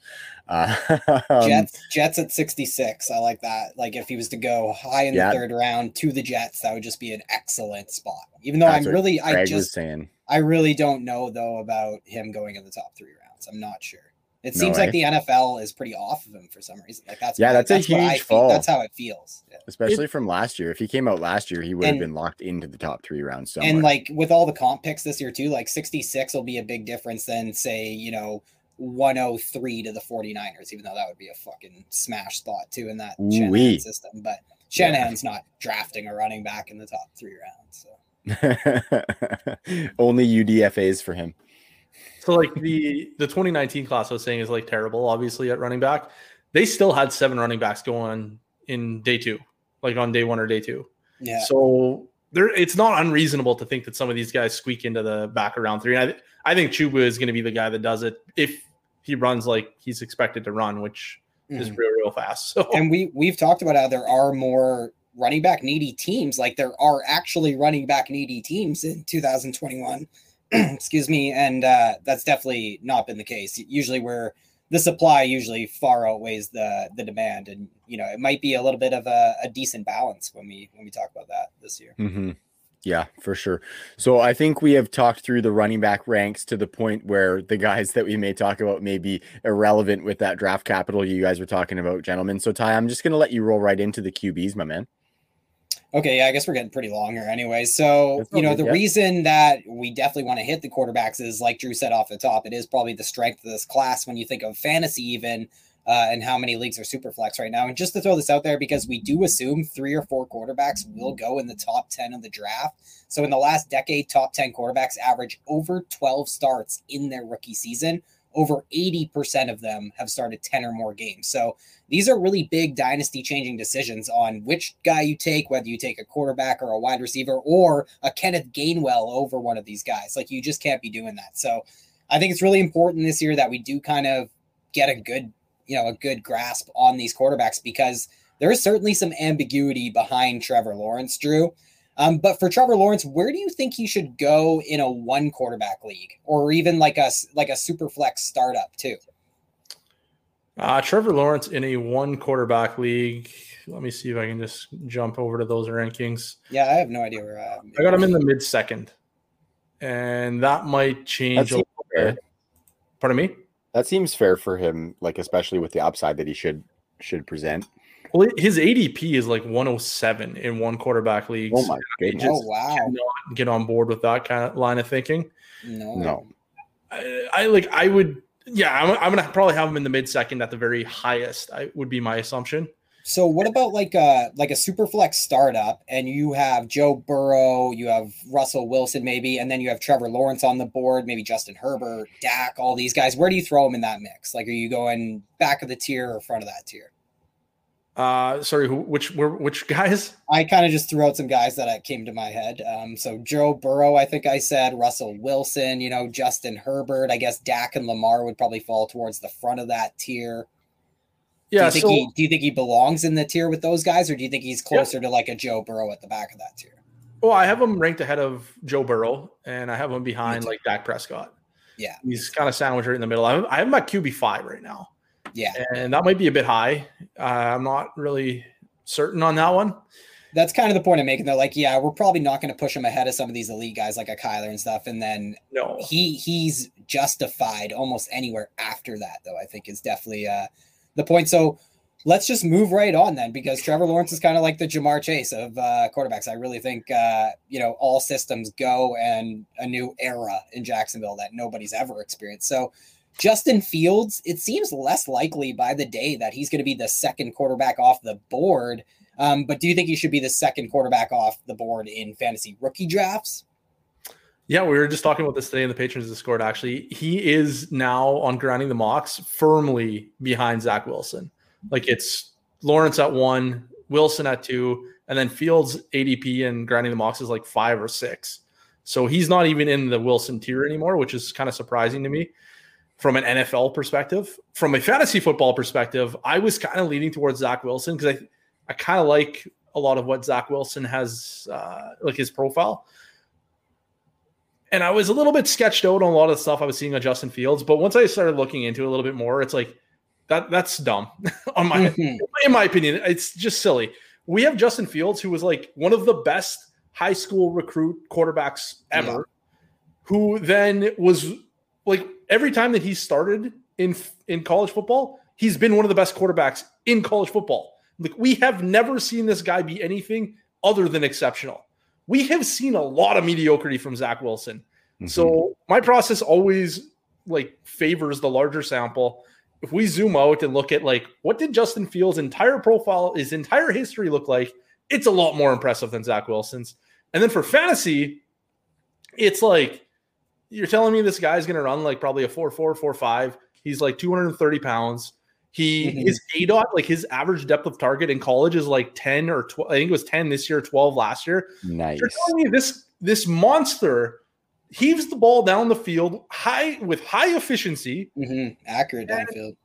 Uh, *laughs* um, Jets, Jets at 66. I like that. Like if he was to go high in Yeah. the third round to the Jets, that would just be an excellent spot. Even though That's I'm really, I just, saying. I really don't know though about him going in the top three rounds. I'm not sure. It No seems way. like the NFL is pretty off of him for some reason. Like that's Yeah, my- that's a what I huge feel- fall. That's how it feels. Yeah. especially from last year. If he came out last year, he would have been locked into the top three rounds. Somewhere. And like with all the comp picks this year too, like 66 will be a big difference than say, you know, 103 to the 49ers, even though that would be a fucking smash spot too in that Shanahan system. But Shanahan's not drafting a running back in the top three rounds. So *laughs* only UDFA's for him. So like the the 2019 class I was saying is like terrible, obviously at running back. They still had seven running backs going in day two, like on day one or day two. yeah. So there it's not unreasonable to think that some of these guys squeak into the back of round three. And I, I think Chuba is going to be the guy that does it if he runs like he's expected to run, which mm. is real, real fast. So and we we've talked about how there are more running back needy teams. Like there are actually running back needy teams in 2021. *clears throat* Excuse me, and uh, that's definitely not been the case. Usually, we're the supply usually far outweighs the the demand, and you know it might be a little bit of a, a decent balance when we when we talk about that this year. Mm-hmm. Yeah, for sure. So I think we have talked through the running back ranks to the point where the guys that we may talk about may be irrelevant with that draft capital you guys were talking about, gentlemen. So Ty, I'm just going to let you roll right into the QBs, my man. Okay, yeah, I guess we're getting pretty long here anyway. So, you know, the yeah. reason that we definitely want to hit the quarterbacks is like Drew said off the top, it is probably the strength of this class when you think of fantasy, even uh, and how many leagues are super flex right now. And just to throw this out there, because we do assume three or four quarterbacks will go in the top 10 of the draft. So, in the last decade, top 10 quarterbacks average over 12 starts in their rookie season. Over 80% of them have started 10 or more games. So, these are really big dynasty changing decisions on which guy you take, whether you take a quarterback or a wide receiver or a Kenneth Gainwell over one of these guys. Like you just can't be doing that. So I think it's really important this year that we do kind of get a good, you know, a good grasp on these quarterbacks because there is certainly some ambiguity behind Trevor Lawrence, Drew. Um, but for Trevor Lawrence, where do you think he should go in a one quarterback league or even like a like a super flex startup too? Uh, Trevor Lawrence in a one quarterback league. Let me see if I can just jump over to those rankings. Yeah, I have no idea where I, I got him in the mid second, and that might change. a bit. Pardon me. That seems fair for him, like especially with the upside that he should should present. Well, his ADP is like 107 in one quarterback league. Oh my goodness! Oh wow! Get on board with that kind of line of thinking. No, no. I, I like. I would yeah, I'm, I'm gonna probably have him in the mid second at the very highest. I would be my assumption. So what about like a like a super flex startup, and you have Joe Burrow, you have Russell Wilson, maybe, and then you have Trevor Lawrence on the board, maybe Justin Herbert, Dak, all these guys. Where do you throw them in that mix? Like, are you going back of the tier or front of that tier? Uh, sorry, who, which which guys? *laughs* I kind of just threw out some guys that came to my head. Um, so Joe Burrow, I think I said Russell Wilson. You know, Justin Herbert. I guess Dak and Lamar would probably fall towards the front of that tier. Yeah. Do you think, so, he, do you think he belongs in the tier with those guys, or do you think he's closer yeah. to like a Joe Burrow at the back of that tier? Well, I have him ranked ahead of Joe Burrow, and I have him behind like Dak Prescott. Yeah, he's kind of sandwiched right in the middle. I have, I have at QB five right now. Yeah. And that might be a bit high. Uh, I'm not really certain on that one. That's kind of the point I'm making. They're like, yeah, we're probably not going to push him ahead of some of these elite guys like a Kyler and stuff. And then no, he he's justified almost anywhere after that, though. I think is definitely uh, the point. So let's just move right on then, because Trevor Lawrence is kind of like the Ja'Marr Chase of uh, quarterbacks. I really think uh, you know all systems go and a new era in Jacksonville that nobody's ever experienced. So Justin Fields, it seems less likely by the day that he's going to be the second quarterback off the board. Um, but do you think he should be the second quarterback off the board in fantasy rookie drafts? Yeah, we were just talking about this today in the patrons Discord. Actually, he is now on grinding the mocks firmly behind Zach Wilson. Like it's Lawrence at one, Wilson at two, and then Fields ADP and grinding the mocks is like five or six. So he's not even in the Wilson tier anymore, which is kind of surprising to me from an NFL perspective. From a fantasy football perspective, I was kind of leaning towards Zach Wilson because I, I kind of like a lot of what Zach Wilson has, uh, like his profile. And I was a little bit sketched out on a lot of the stuff I was seeing on Justin Fields, but once I started looking into it a little bit more, it's like that that's dumb. *laughs* on my mm-hmm. in my opinion, it's just silly. We have Justin Fields, who was like one of the best high school recruit quarterbacks ever, yeah. who then was like every time that he started in in college football, he's been one of the best quarterbacks in college football. Like we have never seen this guy be anything other than exceptional. We have seen a lot of mediocrity from Zach Wilson. Mm-hmm. So my process always like favors the larger sample. If we zoom out and look at like what did Justin Fields' entire profile, his entire history look like, it's a lot more impressive than Zach Wilson's. And then for fantasy, it's like you're telling me this guy's going to run like probably a 4 4 4 5. He's like 230 pounds. He mm-hmm. his ADOT, like his average depth of target in college is like 10 or 12. I think it was 10 this year, 12 last year. Nice. You're telling me this this monster heaves the ball down the field high with high efficiency, mm-hmm. accurate downfield,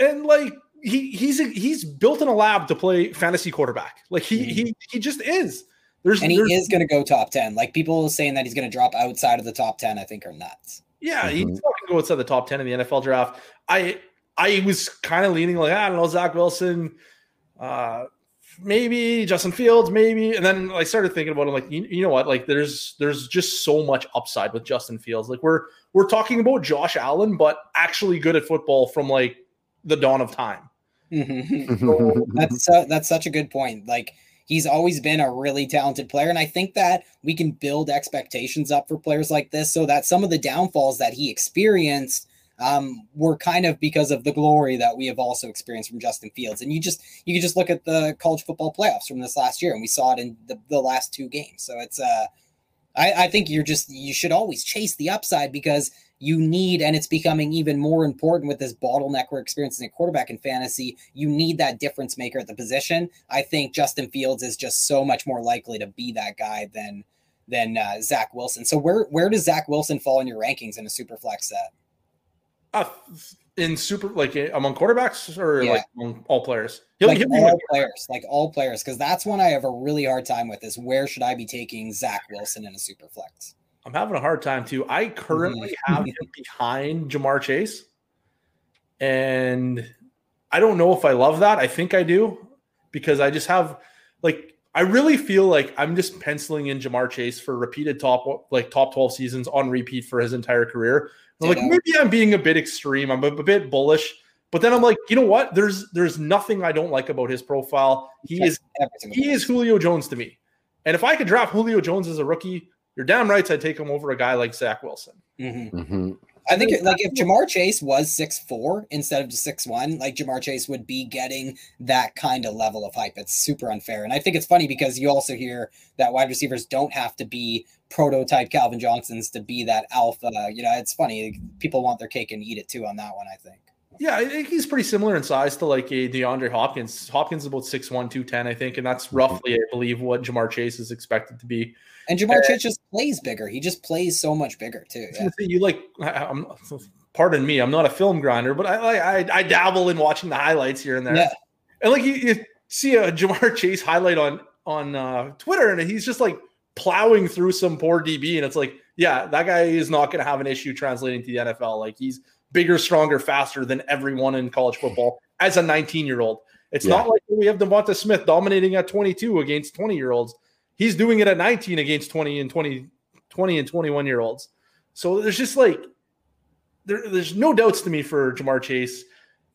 and like he he's he's built in a lab to play fantasy quarterback. Like he mm-hmm. he he just is. There's and he there's, is going to go top ten. Like people saying that he's going to drop outside of the top ten, I think are nuts. Yeah, mm-hmm. he's going to go outside the top ten in the NFL draft. I I was kind of leaning like I don't know Zach Wilson. Uh, maybe Justin Fields, maybe. And then I started thinking about him like you, you know what, like there's there's just so much upside with Justin Fields. Like we're we're talking about Josh Allen, but actually good at football from like the dawn of time. Mm-hmm. so, *laughs* that's uh, that's such a good point. Like he's always been a really talented player, and I think that we can build expectations up for players like this, so that some of the downfalls that he experienced um, were kind of because of the glory that we have also experienced from Justin Fields. And you just you can just look at the college football playoffs from this last year, and we saw it in the, the last two games. So it's uh, I, I think you're just you should always chase the upside because you need, and it's becoming even more important with this bottleneck we're experiencing at quarterback in fantasy. You need that difference maker at the position. I think Justin Fields is just so much more likely to be that guy than than uh, Zach Wilson. So where where does Zach Wilson fall in your rankings in a super flex set? Uh, in super like among quarterbacks or yeah. like among all players? He'll, like he'll all players, like all players, because that's one I have a really hard time with. Is where should I be taking Zach Wilson in a super flex? I'm having a hard time too. I currently mm-hmm. have him *laughs* behind Ja'Marr Chase, and I don't know if I love that. I think I do because I just have like I really feel like I'm just penciling in Ja'Marr Chase for repeated top like top 12 seasons on repeat for his entire career like maybe I'm being a bit extreme. I'm a, a, bit bullish, but then I'm like, you know what? There's there's nothing I don't like about his profile. He is he is Julio Jones to me. And if I could draft Julio Jones as a rookie, you're damn right I'd take him over a guy like Zach Wilson. Mm-hmm. Mm-hmm. I think like if Ja'Marr Chase was six four instead of just six one, like Ja'Marr Chase would be getting that kind of level of hype. It's super unfair, and I think it's funny because you also hear that wide receivers don't have to be prototype Calvin Johnsons to be that alpha. You know, it's funny. People want their cake and eat it too on that one. I think. Yeah, I think he's pretty similar in size to like a DeAndre Hopkins. Hopkins is about 6'1, 210, I think, and that's mm-hmm. roughly, I believe, what Jamar Chase is expected to be. And Ja'Marr Chase just plays bigger. He just plays so much bigger too. Yeah. You like, I'm, pardon me, I'm not a film grinder, but I, I I dabble in watching the highlights here and there. Yeah. And like you, you see a Ja'Marr *laughs* Chase highlight on on uh, Twitter, and he's just like plowing through some poor DB, and it's like, yeah, that guy is not going to have an issue translating to the NFL. Like he's bigger, stronger, faster than everyone in college football as a 19 year old. It's yeah. not like we have DeVonta Smith dominating at 22 against 20 year olds. He's doing it at 19 against 20 and 20, 20 and 21 year olds. So there's just like there, there's no doubts to me for Ja'Marr Chase.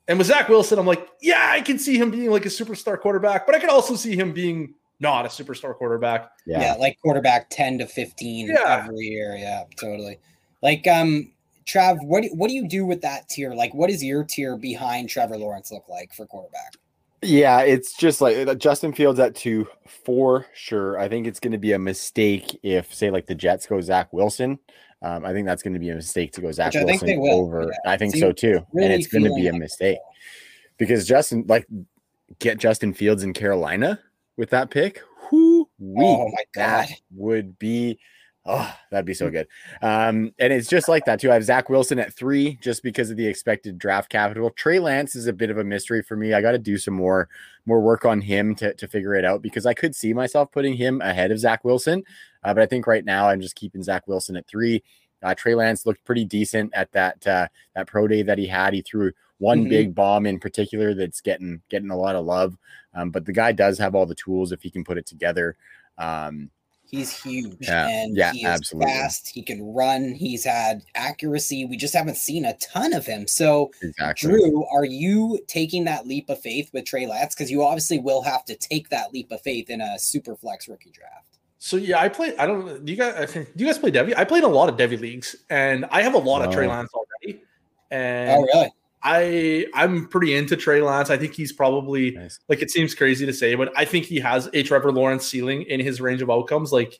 And with Zach Wilson, I'm like, yeah, I can see him being like a superstar quarterback, but I can also see him being not a superstar quarterback. Yeah, yeah like quarterback 10 to 15 yeah. every year. Yeah, totally. Like, um, Trav, what do, what do you do with that tier? Like, what does your tier behind Trevor Lawrence look like for quarterback? Yeah, it's just like uh, Justin Fields at two for sure. I think it's going to be a mistake if, say, like the Jets go Zach Wilson. Um, I think that's going to be a mistake to go Zach Which Wilson over. Yeah. I think so, so too, really and it's going to be a mistake because Justin, like, get Justin Fields in Carolina with that pick. Who we oh my god, that would be Oh, that'd be so good. Um, and it's just like that too. I have Zach Wilson at three just because of the expected draft capital. Trey Lance is a bit of a mystery for me. I got to do some more more work on him to, to figure it out because I could see myself putting him ahead of Zach Wilson. Uh, but I think right now I'm just keeping Zach Wilson at three. Uh, Trey Lance looked pretty decent at that uh, that pro day that he had. He threw one mm-hmm. big bomb in particular that's getting getting a lot of love. Um, but the guy does have all the tools if he can put it together. Um, He's huge yeah, and yeah, he is absolutely. fast. He can run. He's had accuracy. We just haven't seen a ton of him. So, exactly. Drew, are you taking that leap of faith with Trey Lance? Because you obviously will have to take that leap of faith in a super flex rookie draft. So yeah, I play. I don't. Do you guys? Do you guys play Devy? I played a lot of Devy leagues, and I have a lot oh. of Trey Lance already. Oh, and oh, really? I I'm pretty into Trey Lance. I think he's probably nice. like it seems crazy to say, but I think he has a Trevor Lawrence ceiling in his range of outcomes. Like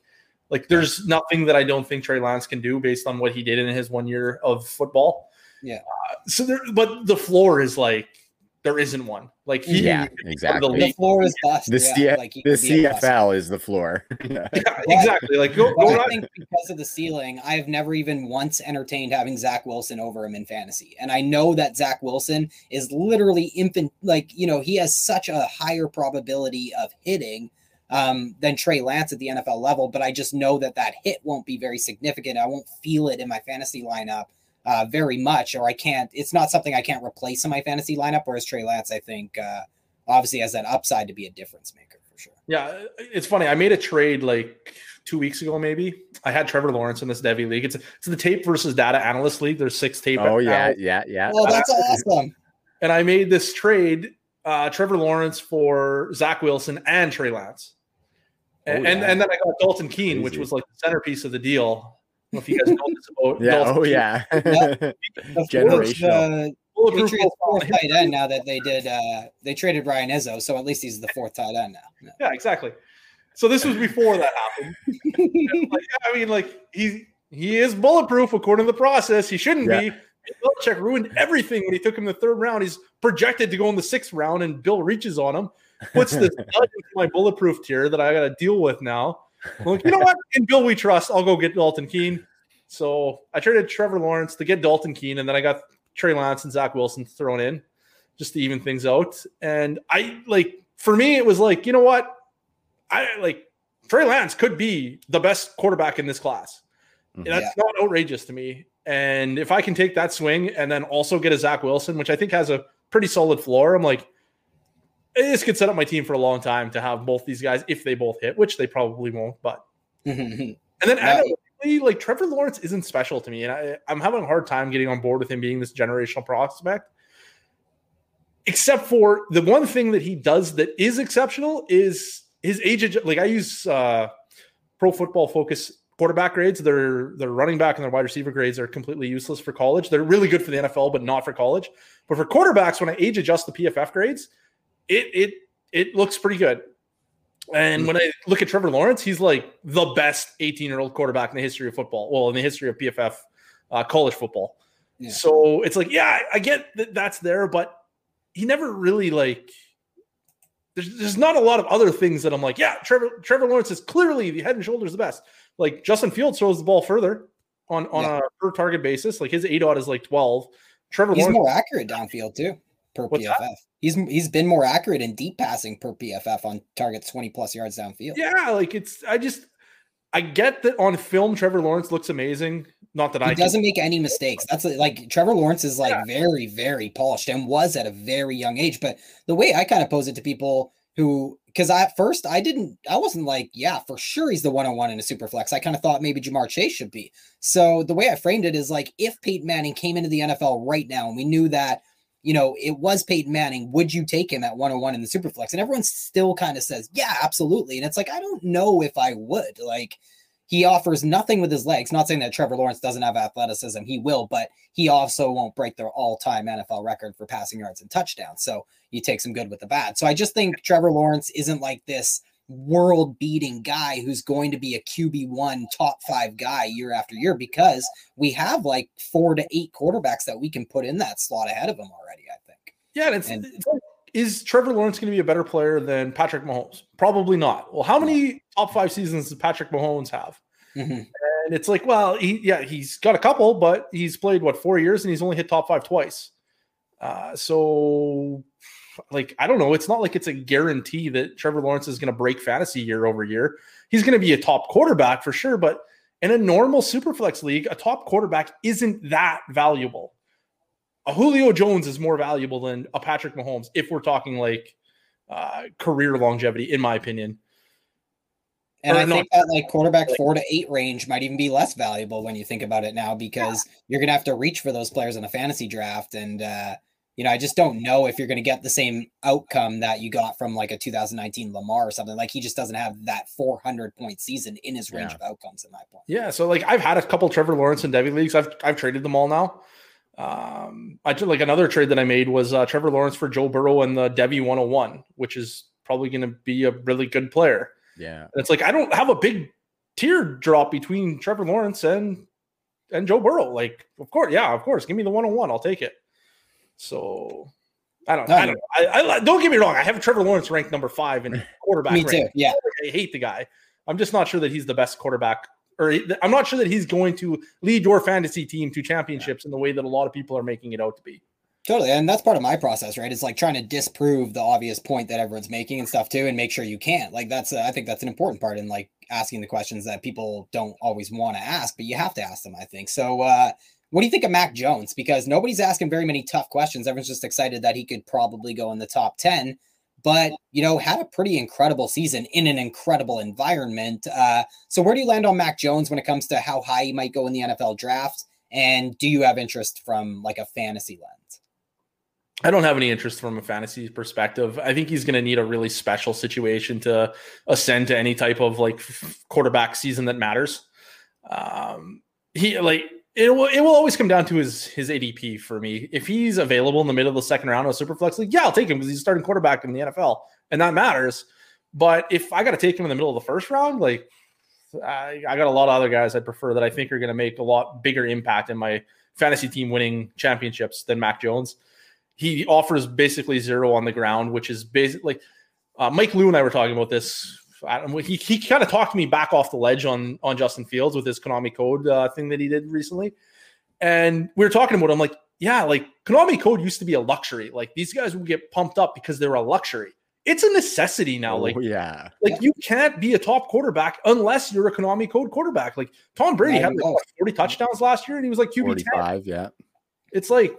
like there's nothing that I don't think Trey Lance can do based on what he did in his one year of football. Yeah. Uh, so there, but the floor is like there isn't one. Like he, Yeah, exactly. The floor is bust. The, yeah, C- like the could be. CFL is the floor. *laughs* Yeah. *laughs* Yeah, exactly. Like go, But go I think because of the ceiling, I have never even once entertained having Zach Wilson over him in fantasy. And I know that Zach Wilson is literally infant, like, you know, he has such a higher probability of hitting um, than Trey Lance at the NFL level. But I just know that that hit won't be very significant. I won't feel it in my fantasy lineup uh, very much, or I can't, it's not something I can't replace in my fantasy lineup. Whereas Trey Lance, I think, uh, obviously has that upside to be a difference maker for sure. Yeah, it's funny. I made a trade like two weeks ago, maybe. I had Trevor Lawrence in this Devy league. It's it's the tape versus data analyst league. There's six tape. Oh yeah, analysts. yeah, yeah. Oh, that's awesome. and I made this trade: uh, Trevor Lawrence for Zach Wilson and Trey Lance. And, Oh, and yeah. and then I got Dalton Keene, which was like the centerpiece of the deal. I don't know if you guys know this about Yeah. Dalton Oh Keene. yeah. *laughs* The *laughs* fourth, Generational. uh, Bulletproof Patriots fourth tight end now that they did uh they traded Ryan Izzo, so at least he's the fourth tight end now. Yeah, exactly. So this was before that happened. *laughs* like, I mean, like he he is bulletproof according to the process. He shouldn't Yeah. be. Belichick ruined everything when he took him the third round. He's projected to go in the sixth round, and Bill reaches on him, puts this nut into my bulletproof tier that I got to deal with now. I'm like, you know what? In Bill we trust. I'll go get Dalton Keene. So I traded Trevor Lawrence to get Dalton Keene, and then I got Trey Lance and Zach Wilson thrown in just to even things out. And I like for me, it was like, you know what? I like Trey Lance could be the best quarterback in this class. Mhm. That's not outrageous to me. And if I can take that swing and then also get a Zach Wilson, which I think has a pretty solid floor, I'm like, this could set up my team for a long time to have both these guys if they both hit, which they probably won't. But *laughs* and then like Trevor Lawrence isn't special to me, and I, I'm having a hard time getting on board with him being this generational prospect. Except for the one thing that he does that is exceptional is his age. Like I use uh, Pro Football Focus quarterback grades. Their their running back and their wide receiver grades are completely useless for college. They're really good for the NFL, but not for college. But for quarterbacks, when I age adjust the PFF grades, it it it looks pretty good. And when I look at Trevor Lawrence, he's like the best 18 year old quarterback in the history of football. Well, in the history of PFF uh, college football. Yeah. So it's like, yeah, I get that that's there, but he never really like. There's, there's not a lot of other things that I'm like, yeah, Trevor Trevor Lawrence is clearly the head and shoulders the best. Like Justin Fields throws the ball further on on Yeah. a per target basis. Like his A dot is like 12. Trevor he's Lawrence more accurate downfield too per What's PFF. that? He's he's been more accurate in deep passing per PFF on targets 20 plus yards downfield. Yeah, like it's I just I get that on film Trevor Lawrence looks amazing. Not that He I doesn't make any mistakes. That's like Trevor Lawrence is like Yeah. very, very polished and was at a very young age. But the way I kind of pose it to people who, because at first I didn't, I wasn't like, yeah, for sure he's the one on one in a super flex. I kind of thought maybe Ja'Marr Chase should be. So the way I framed it is like, if Peyton Manning came into the NFL right now and we knew that, you know, it was Peyton Manning, would you take him at 101 in the Superflex? And everyone still kind of says, yeah, absolutely. And it's like, I don't know if I would. Like, he offers nothing with his legs. Not saying that Trevor Lawrence doesn't have athleticism, he will, but he also won't break their all-time NFL record for passing yards and touchdowns. So you take some good with the bad. So I just think Trevor Lawrence isn't like this world-beating guy who's going to be a QB one top five guy year after year because we have like four to eight quarterbacks that we can put in that slot ahead of him already. I think. Yeah, and it's, And- it's is Trevor Lawrence going to be a better player than Patrick Mahomes? Probably not. Well, how many top five seasons does Patrick Mahomes have? Mhm. And it's like, well, he yeah, he's got a couple, but he's played what four years and he's only hit top five twice. Uh, so, like, I don't know. It's not like it's a guarantee that Trevor Lawrence is going to break fantasy year over year. He's going to be a top quarterback for sure, but in a normal superflex league, a top quarterback isn't that valuable. A Julio Jones is more valuable than a Patrick Mahomes if we're talking like uh, career longevity, in my opinion. And Or I not. think that like quarterback four to eight range might even be less valuable when you think about it now because you're gonna have to reach for those players in a fantasy draft. And uh, you know, I just don't know if you're gonna get the same outcome that you got from like a 2019 Lamar or something. Like he just doesn't have that 400 point season in his range Yeah. of outcomes, in my point. Yeah, so like I've had a couple Trevor Lawrence and Devy leagues. I've I've traded them all now. Um, I did like another trade that I made was uh, Trevor Lawrence for Joe Burrow and the Devy 101, which is probably going to be a really good player. Yeah. And it's like I don't have a big tier drop between Trevor Lawrence and and Joe Burrow. Like, of course, yeah, of course, give me the 101, I'll take it. So I don't. No, I don't. I, I, don't get me wrong. I have Trevor Lawrence ranked number five in *laughs* quarterback. me too. Yeah. I hate the guy. I'm just not sure that he's the best quarterback, or I'm not sure that he's going to lead your fantasy team to championships yeah. in the way that a lot of people are making it out to be. Totally. And that's part of my process, right? It's like trying to disprove the obvious point that everyone's making and stuff too, and make sure you can't. Like, that's, uh, I think that's an important part in like asking the questions that people don't always want to ask, but you have to ask them, I think. So, uh, what do you think of Mac Jones? Because nobody's asking very many tough questions. Everyone's just excited that he could probably go in the top 10, but, you know, had a pretty incredible season in an incredible environment. Uh, so, where do you land on Mac Jones when it comes to how high he might go in the NFL draft? And do you have interest from like a fantasy lens? I don't have any interest from a fantasy perspective. I think he's going to need a really special situation to ascend to any type of like quarterback season that matters. Um, he like it will it will always come down to his his ADP for me. If he's available in the middle of the second round of Superflex League, yeah, I'll take him because he's starting quarterback in the NFL, and that matters. But if I got to take him in the middle of the first round, like I, I got a lot of other guys I prefer that I think are going to make a lot bigger impact in my fantasy team winning championships than Mac Jones he offers basically zero on the ground, which is basically uh, Mike Lou and I were talking about this. He he kind of talked me back off the ledge on on Justin Fields with his Konami Code uh, thing that he did recently, and we were talking about. Him like, yeah, like Konami Code used to be a luxury. Like these guys would get pumped up because they were a luxury. It's a necessity now. Oh, like, yeah, like you can't be a top quarterback unless you're a Konami Code quarterback. Like Tom Brady had like, 40 touchdowns last year, and he was like QB 45, 10. Yeah, it's like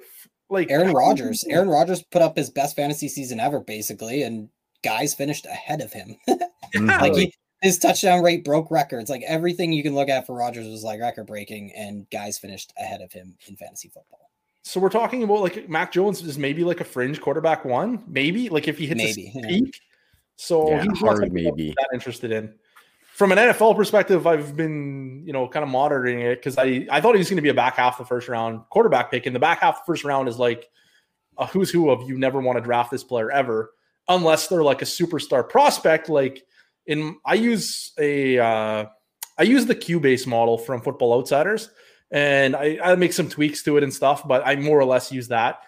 like Aaron Rodgers. Aaron Rodgers put up his best fantasy season ever, basically, and guys finished ahead of him. *laughs* mm-hmm. Like he, his touchdown rate broke records. Like everything you can look at for Rodgers was like record breaking, and guys finished ahead of him in fantasy football. So we're talking about like Mac Jones is maybe like a fringe quarterback one, maybe like if he hits maybe, yeah. peak. So yeah, he's hard maybe that interested in from an NFL perspective, I've been, you know, kind of monitoring it because I, I thought he was going to be a back half the first round quarterback pick. And the back half the first round is like a who's who of you never want to draft this player ever, unless they're like a superstar prospect. Like in I use a uh I use the QBASE model from Football Outsiders and I, I make some tweaks to it and stuff, but I more or less use that.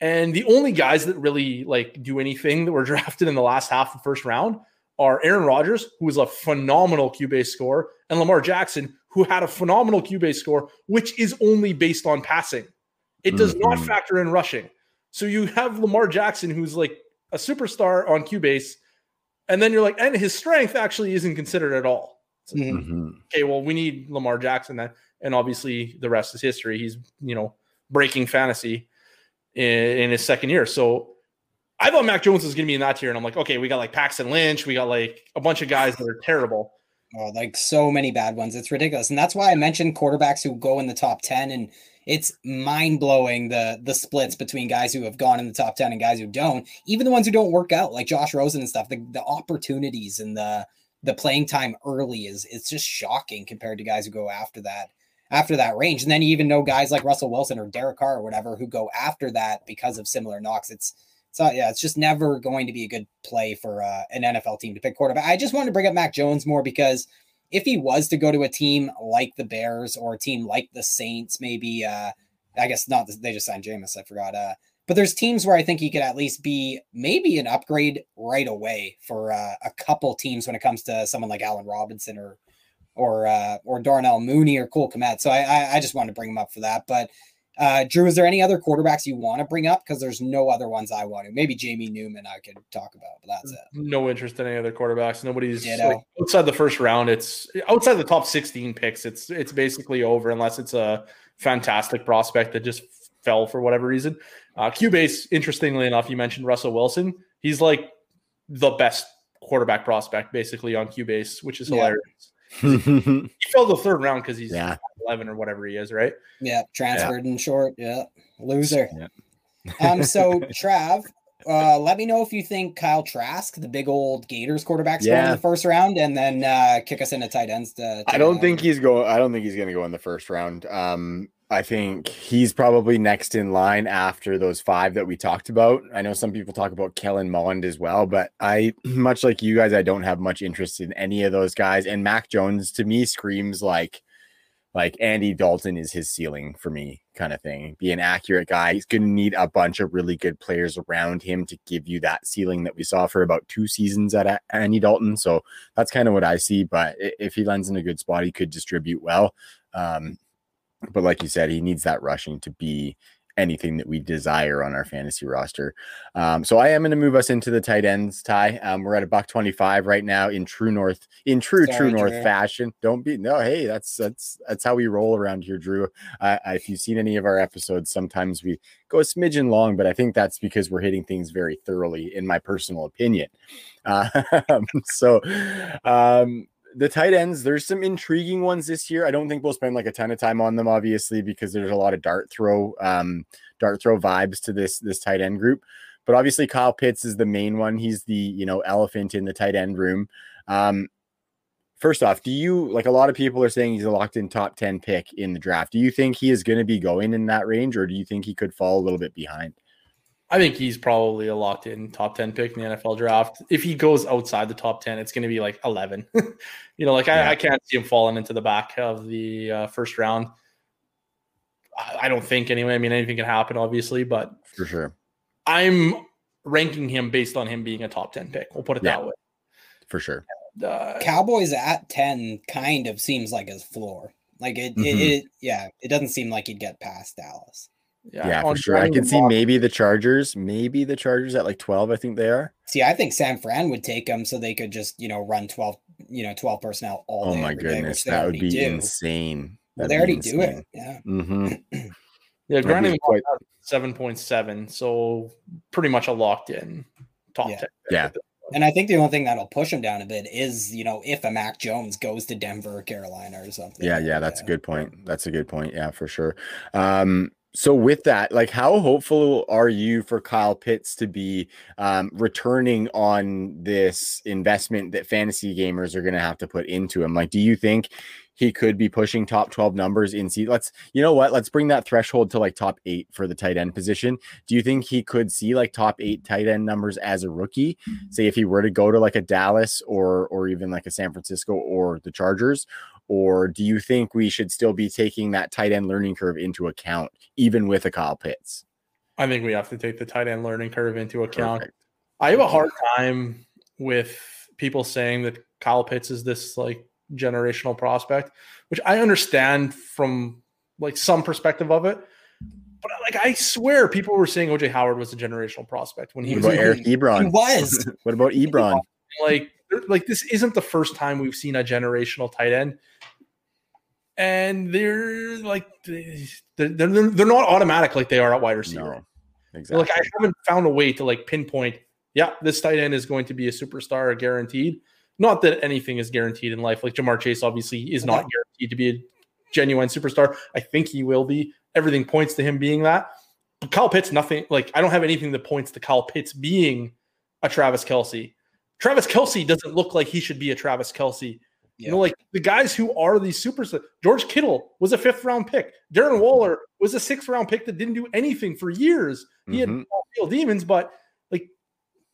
And the only guys that really like do anything that were *laughs* drafted in the last half of the first round are Aaron Rodgers, who is a phenomenal QBASE score, and Lamar Jackson, who had a phenomenal QBASE score, which is only based on passing. It does mm-hmm. not factor in rushing. So you have Lamar Jackson, who's like a superstar on QBASE, and then you're like, and his strength actually isn't considered at all. So, mm-hmm. Okay, well, we need Lamar Jackson then, and obviously the rest is history. He's you know breaking fantasy in, in his second year. So I thought Mac Jones was going to be in that tier, and I'm like, okay, we got like Paxton Lynch, we got like a bunch of guys that are terrible. Oh, like so many bad ones. It's ridiculous, and that's why I mentioned quarterbacks who go in the top ten, and it's mind blowing the the splits between guys who have gone in the top ten and guys who don't. Even the ones who don't work out, like Josh Rosen and stuff. The, the opportunities and the the playing time early is it's just shocking compared to guys who go after that after that range. And then you even know guys like Russell Wilson or Derek Carr or whatever who go after that because of similar knocks. It's so yeah, it's just never going to be a good play for uh, an NFL team to pick quarterback. I just wanted to bring up Mac Jones more because if he was to go to a team like the Bears or a team like the Saints, maybe uh, I guess not. They just signed Jameis. I forgot. Uh, but there's teams where I think he could at least be maybe an upgrade right away for uh, a couple teams when it comes to someone like Allen Robinson or or uh, or Darnell Mooney or Cole Kmet. So I, I I just wanted to bring him up for that. But uh, Drew, is there any other quarterbacks you want to bring up? Because there's no other ones I want to. Maybe Jamie Newman I could talk about, but that's it. No interest in any other quarterbacks. Nobody's like, outside the first round. It's outside the top 16 picks. It's it's basically over unless it's a fantastic prospect that just fell for whatever reason. Uh, QBASE, interestingly enough, you mentioned Russell Wilson. He's like the best quarterback prospect basically on QBASE, which is hilarious. Yeah. *laughs* he fell the third round because he's yeah. 11 or whatever he is, right? Yeah, transferred yeah. in short. Yeah, loser. Yeah. *laughs* um, so *laughs* Trav, uh, let me know if you think Kyle Trask, the big old Gators quarterback, yeah. in the first round, and then uh, kick us into tight ends. To, to I don't think he's going. I don't think he's going to go in the first round. Um, I think he's probably next in line after those five that we talked about. I know some people talk about Kellen Mond as well, but I, *clears throat* much like you guys, I don't have much interest in any of those guys. And Mac Jones to me screams like like Andy Dalton is his ceiling for me, kind of thing. Be an accurate guy. He's going to need a bunch of really good players around him to give you that ceiling that we saw for about two seasons at Andy Dalton. So that's kind of what I see. But if he lands in a good spot, he could distribute well. Um, but like you said, he needs that rushing to be anything that we desire on our fantasy roster. Um, so I am going to move us into the tight ends. Ty, um, we're at a buck twenty five right now in true north in true Sorry, true north Drew. fashion. Don't be no. Hey, that's that's that's how we roll around here, Drew. Uh, if you've seen any of our episodes, sometimes we go a smidgen long, but I think that's because we're hitting things very thoroughly, in my personal opinion. Uh, *laughs* so. Um, the tight ends, there's some intriguing ones this year. I don't think we'll spend like a ton of time on them, obviously, because there's a lot of dart throw, um, dart throw vibes to this this tight end group. But obviously, Kyle Pitts is the main one. He's the you know elephant in the tight end room. Um, first off, do you like a lot of people are saying he's a locked in top 10 pick in the draft? Do you think he is going to be going in that range, or do you think he could fall a little bit behind? I think he's probably a locked in top 10 pick in the NFL draft. If he goes outside the top 10, it's going to be like 11. *laughs* you know, like yeah. I, I, can't see him falling into the back of the uh, first round. I, I, don't think anyway. I mean, anything can happen, obviously, but for sure. I'm ranking him based on him being a top 10 pick. We'll put it yeah, that way. For sure. And, uh, Cowboys at 10 kind of seems like his floor. Like it, mm-hmm. it, it, yeah, it doesn't seem like he'd get past Dallas. Yeah, yeah for sure. I can see maybe the Chargers, maybe the Chargers at like 12, I think they are. See, I think San Fran would take them so they could just, you know, run 12, you know, 12 personnel all Oh my goodness, day, that would be do. insane. Well, they already insane. do it. Yeah. Mm-hmm. *clears throat* yeah, granted, quite... 7.7, so pretty much a locked in top yeah. 10. Yeah. And I think the only thing that'll push him down a bit is, you know, if a Mac Jones goes to Denver Carolina or something. Yeah, yeah, that's a good point. That's a good point. Yeah, for sure. Um, so with that, like how hopeful are you for Kyle Pitts to be um, returning on this investment that fantasy gamers are going to have to put into him? Like, do you think he could be pushing top 12 numbers in see let's you know what? Let's bring that threshold to like top eight for the tight end position. Do you think he could see like top eight tight end numbers as a rookie? Say if he were to go to like a dallas or or even like a san francisco or the chargers or do you think we should still be taking that tight end learning curve into account, even with a Kyle Pitts? I think we have to take the tight end learning curve into account. Perfect. I have a hard time with people saying that Kyle Pitts is this like generational prospect, which I understand from like some perspective of it. But like I swear, people were saying OJ Howard was a generational prospect when he what was about Eric Ebron. He was. *laughs* what about Ebron? Like, like this isn't the first time we've seen a generational tight end and they're like they're, they're, they're not automatic like they are at wide receiver. No, exactly. Like I haven't found a way to like pinpoint. Yeah, this tight end is going to be a superstar, guaranteed. Not that anything is guaranteed in life. Like Ja'Marr Chase, obviously, is not guaranteed to be a genuine superstar. I think he will be. Everything points to him being that. But Kyle Pitts, nothing like I don't have anything that points to Kyle Pitts being a Travis Kelce. Travis Kelce doesn't look like he should be a Travis Kelce you know, like the guys who are these superstars. George Kittle was a fifth round pick. Darren Waller was a sixth round pick that didn't do anything for years. He mm-hmm. had field demons, but like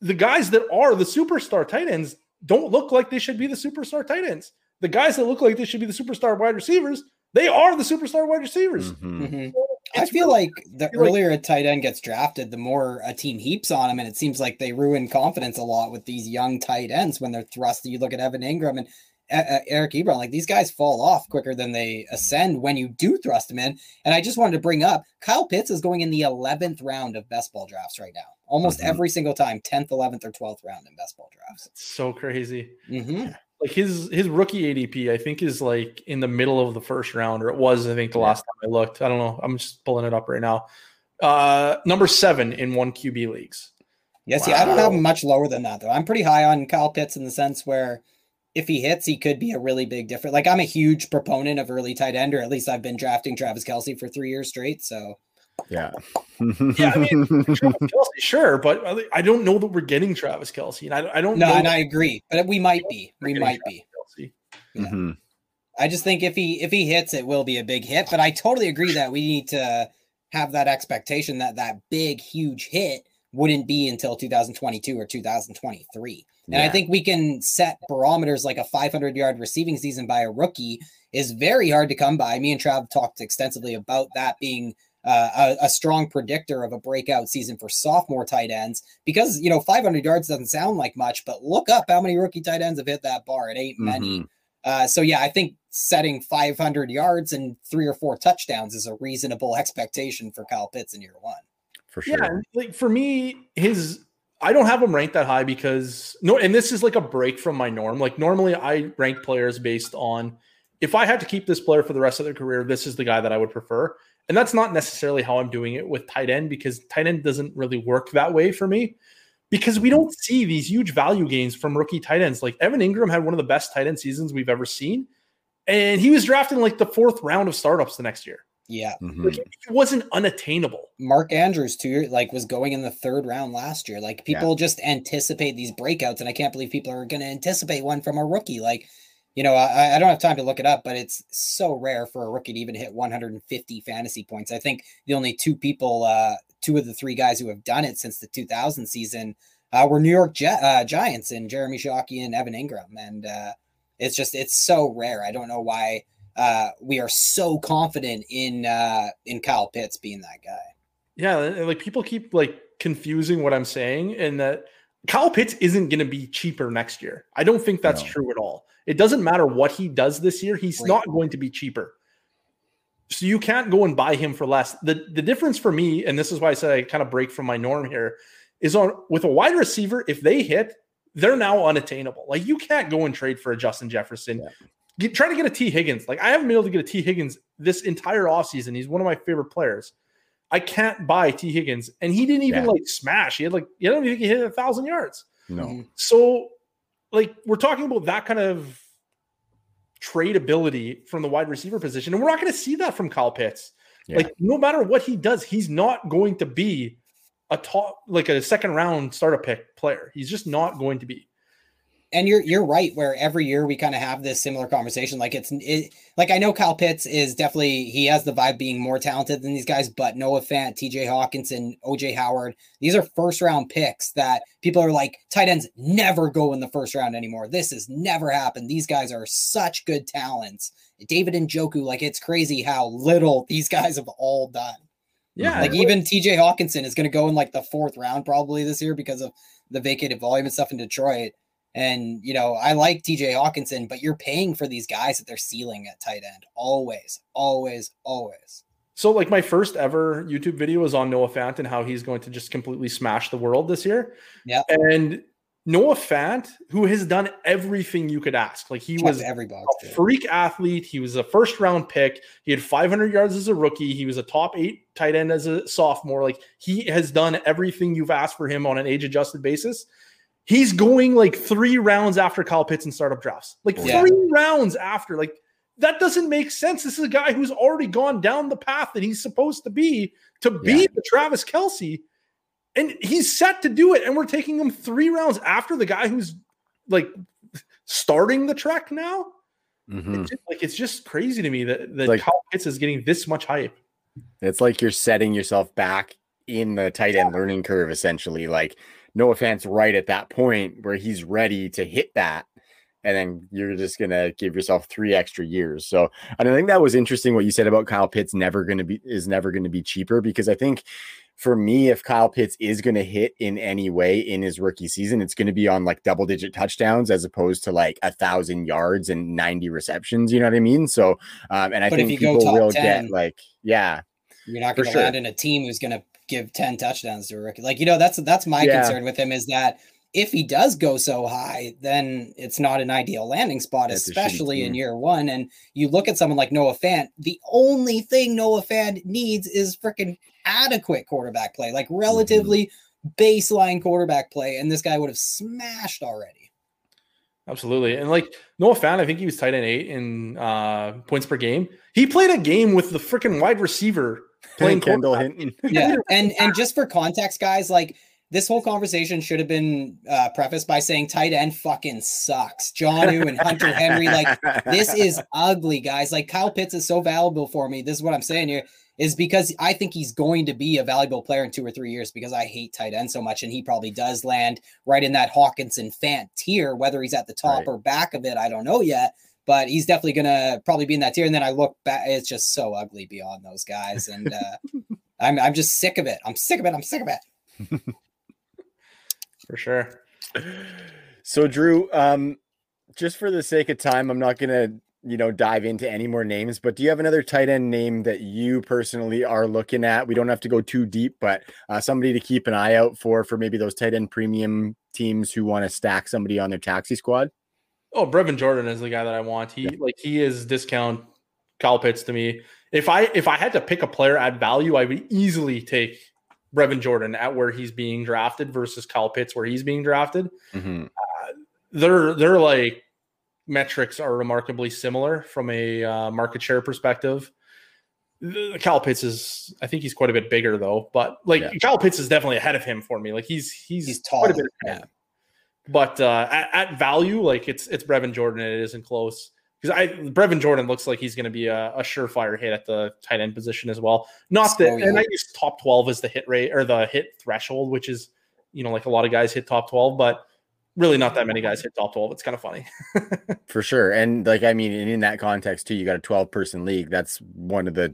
the guys that are the superstar tight ends don't look like they should be the superstar tight ends. The guys that look like they should be the superstar wide receivers, they are the superstar wide receivers. Mm-hmm. Mm-hmm. I feel really, like the feel earlier like, a tight end gets drafted, the more a team heaps on him, and it seems like they ruin confidence a lot with these young tight ends when they're thrusted. You look at Evan Engram and Eric Ebron. Like these guys fall off quicker than they ascend when you do thrust them in. And I just wanted to bring up Kyle Pitts is going in the 11th round of best ball drafts right now. Almost mm-hmm. every single time, 10th, 11th, or 12th round in best ball drafts. That's so crazy. Mm-hmm. Like his his rookie ADP, I think is like in the middle of the first round, or it was, I think, the last time I looked. I don't know. I'm just pulling it up right now. Uh number seven in one QB leagues. Yeah, wow. see, I don't have much lower than that though. I'm pretty high on Kyle Pitts in the sense where if he hits, he could be a really big difference. Like I'm a huge proponent of early tight end, or at least I've been drafting Travis Kelce for three years straight. So yeah, yeah. I mean, *laughs* Kelce, sure, but I don't know that we're getting Travis Kelce, and I, I don't. No, know and I agree, but we might be. We might Travis be. Yeah. Mm-hmm. I just think if he if he hits, it will be a big hit. But I totally agree that we need to have that expectation that that big huge hit wouldn't be until 2022 or 2023. And yeah. I think we can set barometers like a 500 yard receiving season by a rookie is very hard to come by. Me and Trav talked extensively about that being uh, a, a, strong predictor of a breakout season for sophomore tight ends because you know 500 yards doesn't sound like much, but look up how many rookie tight ends have hit that bar. It ain't mm-hmm. many. Uh, so yeah, I think setting 500 yards and three or four touchdowns is a reasonable expectation for Kyle Pitts in year one. For sure. Yeah, like for me, his I don't have him ranked that high because no, and this is like a break from my norm. Like normally, I rank players based on if I had to keep this player for the rest of their career, this is the guy that I would prefer. And that's not necessarily how I'm doing it with tight end because tight end doesn't really work that way for me because we don't see these huge value gains from rookie tight ends. Like Evan Engram had one of the best tight end seasons we've ever seen. And he was drafted in like the fourth round of startups the next year. Yeah. Mm-hmm. Like, it wasn't unattainable. Mark Andrews, too, like was going in the third round last year. Like people yeah. just anticipate these breakouts, and I can't believe people are going to anticipate one from a rookie. Like you know, I, I, don't have time to look it up, but it's so rare for a rookie to even hit 150 fantasy points. I think the only two people, uh, two of the three guys who have done it since the 2000 season uh, were New York Gi- uh, Giants and Jeremy Shockey and Evan Engram. And uh, it's just, it's so rare. I don't know why uh, we are so confident in uh, in Kyle Pitts being that guy. Yeah, like people keep like confusing what I'm saying, and that Kyle Pitts isn't going to be cheaper next year. I don't think that's no. true at all. It doesn't matter what he does this year, he's right. not going to be cheaper. So you can't go and buy him for less. The the difference for me, and this is why I said I kind of break from my norm here, is on with a wide receiver, if they hit, they're now unattainable. Like you can't go and trade for a Justin Jefferson. Yeah. Get, try to get a T. Higgins. Like I haven't been able to get a T. Higgins this entire offseason. He's one of my favorite players. I can't buy T. Higgins. And he didn't even yeah. like smash. He had like, you don't even think he hit a thousand yards. No. Mm-hmm. So like we're talking about that kind of tradability from the wide receiver position, and we're not going to see that from Kyle Pitts. Yeah. Like no matter what he does, he's not going to be a top like a second round startup pick player. He's just not going to be and you're you're right where every year we kind of have this similar conversation like it's it, like i know kyle pitts is definitely he has the vibe being more talented than these guys but noah fant tj hockenson oj howard these are first round picks that people are like tight ends never go in the first round anymore. This has never happened. These guys are such good talents. David Njoku like it's crazy how little these guys have all done. Yeah like even tj hockenson is going to go in like the fourth round probably this year because of the vacated volume and stuff in detroit and you know, I like TJ Hockenson, but you're paying for these guys at their ceiling at tight end. Always, always, always. So, like my first ever YouTube video was on Noah Fant and how he's going to just completely smash the world this year. Yeah. And Noah Fant, who has done everything you could ask. Like he was every box, a freak athlete. He was a first round pick. He had 500 yards as a rookie. He was a top eight tight end as a sophomore. Like he has done everything you've asked for him on an age adjusted basis. He's going like three rounds after Kyle Pitts in startup drafts. Like yeah. three rounds after. Like that doesn't make sense. This is a guy who's already gone down the path that he's supposed to be to be yeah. the Travis Kelce. And he's set to do it. And we're taking him three rounds after the guy who's like starting the trek now. Mm-hmm. It's just, like it's just crazy to me that, that like, Kyle Pitts is getting this much hype. It's like you're setting yourself back in the tight end learning curve, essentially. Like Noah Fant's right at that point where he's ready to hit that. And then you're just gonna give yourself three extra years. So I think that was interesting what you said about Kyle Pitts never gonna be is never gonna be cheaper because I think for me, if Kyle Pitts is going to hit in any way in his rookie season, it's going to be on like double digit touchdowns as opposed to like a thousand yards and 90 receptions. You know what I mean? So, um, and I but think people will 10, get like, yeah, you're not going to sure. land in a team who's going to give 10 touchdowns to a rookie. Like, you know, that's that's my yeah. concern with him is that if he does go so high, then it's not an ideal landing spot, that's especially in year one. And you look at someone like Noah Fant, the only thing Noah Fant needs is freaking adequate quarterback play, like mm-hmm. relatively mm-hmm. baseline quarterback play. And this guy would have smashed already. Absolutely. And like Noah Fant, I think he was tight end eight in uh, points per game. He played a game with the freaking wide receiver playing Kendall Hinton. *laughs* yeah, *laughs* and and just for context, guys, like this whole conversation should have been uh, prefaced by saying tight end fucking sucks. Jonnu and Hunter Henry, like this is *laughs* ugly, guys. Like Kyle Pitts is so valuable for me. This is what I'm saying here is because I think he's going to be a valuable player in two or three years because I hate tight end so much, and he probably does land right in that Hockenson Fant tier. Whether he's at the top right. or back of it, I don't know yet. But he's definitely gonna probably be in that tier. And then I look back; it's just so ugly beyond those guys, and uh, *laughs* I'm I'm just sick of it. I'm sick of it. I'm sick of it. *laughs* for sure. So, Drew, um, just for the sake of time, I'm not gonna you know dive into any more names but do you have another tight end name that you personally are looking at we don't have to go too deep but uh, somebody to keep an eye out for for maybe those tight end premium teams who want to stack somebody on their taxi squad oh brevin jordan is the guy that i want he yeah. like he is discount Kyle Pitts to me if i if i had to pick a player at value i would easily take brevin jordan at where he's being drafted versus Kyle Pitts where he's being drafted mm-hmm. uh, they're they're like metrics are remarkably similar from a uh, market share perspective. The, Cal Pitts is, I think he's quite a bit bigger though, but like yeah. Cal Pitts is definitely ahead of him for me. Like he's he's, he's tall, quite a bit yeah. But uh, at, at, value, like it's it's Brevin Jordan, and it isn't close because I Brevin Jordan looks like he's going to be a, a, surefire hit at the tight end position as well. Not that, and I use top twelve as the hit rate or the hit threshold, which is you know like a lot of guys hit top twelve, but really not that many guys hit top 12. It's kind of funny. *laughs* For sure. And like, I mean, in that context too, you got a 12 person league. That's one of the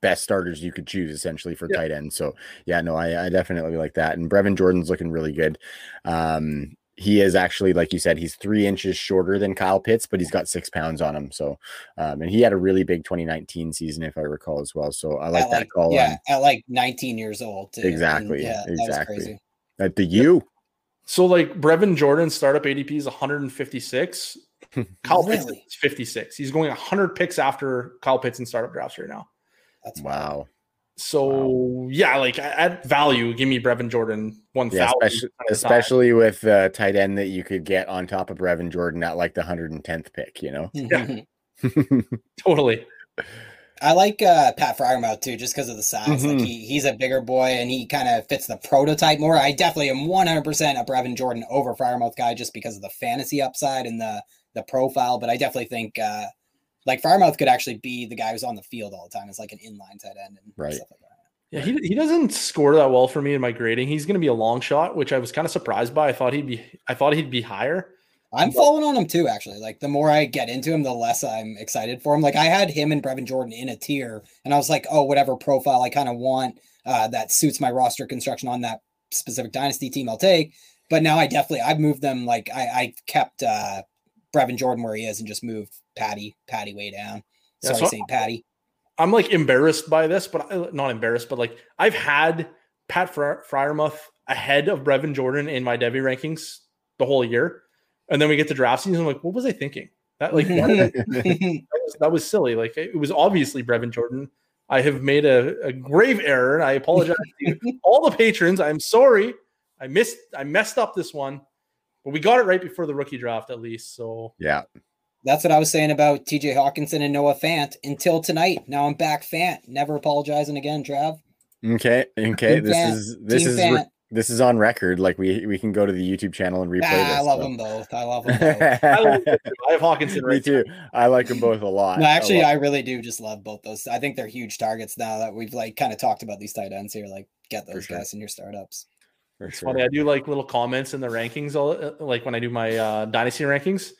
best starters you could choose essentially for yeah. tight end. So yeah, no, I, I, definitely like that. And Brevin Jordan's looking really good. Um, he is actually, like you said, he's three inches shorter than Kyle Pitts, but he's got six pounds on him. So, um, and he had a really big 2019 season, if I recall as well. So I like at that like, call. Yeah, on. at like 19 years old. Too. Exactly. And, yeah, exactly. At the U. So like Brevin Jordan startup ADP is 156. *laughs* Kyle really? Pitts is 56. He's going 100 picks after Kyle Pitts in startup drafts right now. That's wow. So wow. yeah, like at value, give me Brevin Jordan one thousand. Yeah, especially, especially with the tight end that you could get on top of Brevin Jordan at like the 110th pick. You know. Yeah. *laughs* *laughs* totally. I like uh, Pat Freiermuth too, just because of the size. Mm-hmm. Like he, he's a bigger boy and he kind of fits the prototype more. I definitely am 100% a Brevin Jordan over Freiermuth guy just because of the fantasy upside and the the profile. But I definitely think uh, like Freiermuth could actually be the guy who's on the field all the time. It's like an inline tight end and right. stuff like that. Yeah, he, he doesn't score that well for me in my grading. He's going to be a long shot, which I was kind of surprised by. I thought he'd be I thought he'd be higher. I'm falling on him too, actually. Like the more I get into him, the less I'm excited for him. Like I had him and Brevin Jordan in a tier, and I was like, oh, whatever profile I kind of want uh, that suits my roster construction on that specific dynasty team, I'll take. But now I definitely I've moved them. Like I, I kept uh, Brevin Jordan where he is and just moved Patty Patty way down. Sorry, yeah, so St. Patty. I'm like embarrassed by this, but I, not embarrassed, but like I've had Pat Freiermuth ahead of Brevin Jordan in my Devy rankings the whole year and then we get to draft season. I'm like, what was I thinking? That like *laughs* that, was, that, was, silly. Like it was obviously Brevin Jordan. I have made a, a grave error, and I apologize to *laughs* all the patrons. I'm sorry. I missed. I messed up this one, but we got it right before the rookie draft, at least. So yeah, that's what I was saying about T.J. Hockenson and Noah Fant until tonight. Now I'm back, Fant. Never apologizing again, Trav. Okay, okay. Team this Fant. is this Team is Fant this is on record. Like we we can go to the YouTube channel and replay ah, this. I love so. them both. I love *laughs* them both. I, love I have Hockenson *laughs* right Me too. I like them both a lot. No, actually, I really do just love both those. I think they're huge targets now that we've like kind of talked about these tight ends here. Like get those sure. guys in your startups. For it's sure. funny. I do like little comments in the rankings, all uh, like when I do my uh, dynasty rankings,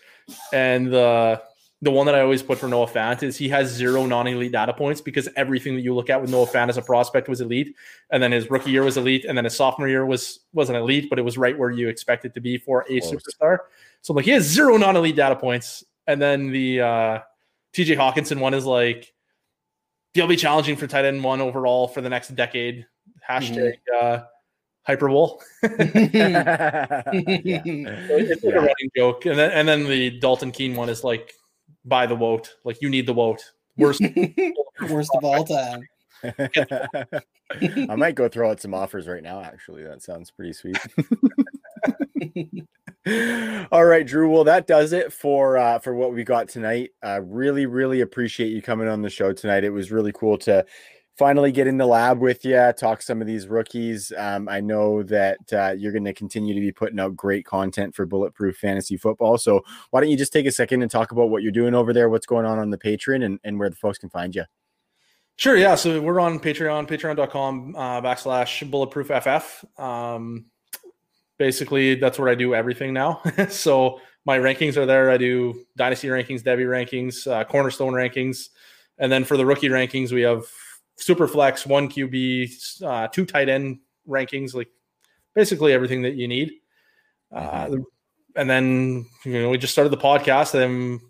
and the the one that I always put for Noah Fant is he has zero non-elite data points because everything that you look at with Noah Fant as a prospect was elite, and then his rookie year was elite, and then his sophomore year was wasn't elite, but it was right where you expect it to be for a superstar. So I'm like, he has zero non-elite data points, and then the uh, T.J. Hockenson one is like, he'll be challenging for tight end one overall for the next decade. Hashtag mm-hmm. uh, hyperbole. *laughs* yeah. It's like yeah. a running joke, and then and then the Dalton Keene one is like buy the woat. Like you need the woat. Worst, *laughs* worst of all time. *laughs* I might go throw out some offers right now. Actually, that sounds pretty sweet. all right, Drew. Well, that does it for uh, for what we got tonight. Uh, really, really appreciate you coming on the show tonight. It was really cool to finally get in the lab with you, talk some of these rookies. Um, I know that uh, you're going to continue to be putting out great content for Bulletproof Fantasy Football. So why don't you just take a second and talk about what you're doing over there, what's going on on the Patreon, and, and where the folks can find you? Sure. Yeah. So we're on Patreon, patreon.com uh, backslash bulletproof FF. Um, basically, that's where I do everything now. *laughs* so my rankings are there. I do dynasty rankings, Devy rankings, uh, cornerstone rankings. And then for the rookie rankings, we have super flex, one QB, uh, two tight end rankings, like basically everything that you need. Uh, mm-hmm. and then you know we just started the podcast. And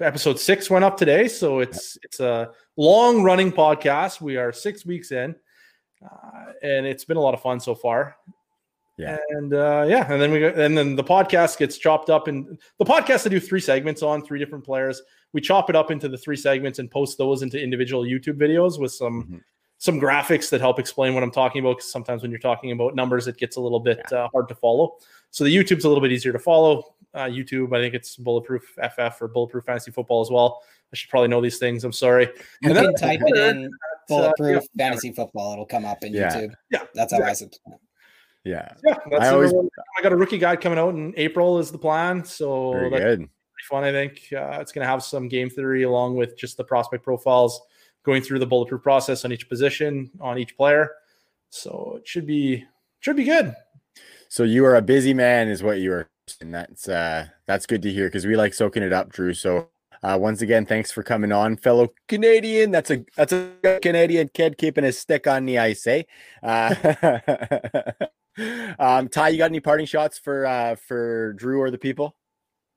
episode six went up today, so it's it's a long running podcast. We are six weeks in, uh, and it's been a lot of fun so far. Yeah. And uh, yeah, and then we and then the podcast gets chopped up and the podcast I do three segments on three different players. We chop it up into the three segments and post those into individual YouTube videos with some mm-hmm. some graphics that help explain what I'm talking about. Because sometimes when you're talking about numbers, it gets a little bit yeah. uh, hard to follow. So the YouTube's a little bit easier to follow. Uh, YouTube, I think it's Bulletproof FF or Bulletproof Fantasy Football as well. I should probably know these things. I'm sorry. You and can type it in Bulletproof uh, yeah. Fantasy Football. It'll come up in yeah. YouTube. Yeah, that's how yeah. I subscribe. Yeah. Yeah. I always I got a rookie guide coming out in April is the plan. So Very that's good. Fun, I think. Uh, it's gonna have some game theory along with just the prospect profiles going through the bulletproof process on each position, on each player. So it should be should be good. So you are a busy man, is what you are and that's uh that's good to hear because we like soaking it up, Drew. So uh, once again, thanks for coming on, fellow Canadian. That's a that's a Canadian kid keeping his stick on the ice, eh? Uh, *laughs* um, Ty, you got any parting shots for uh, for Drew or the people?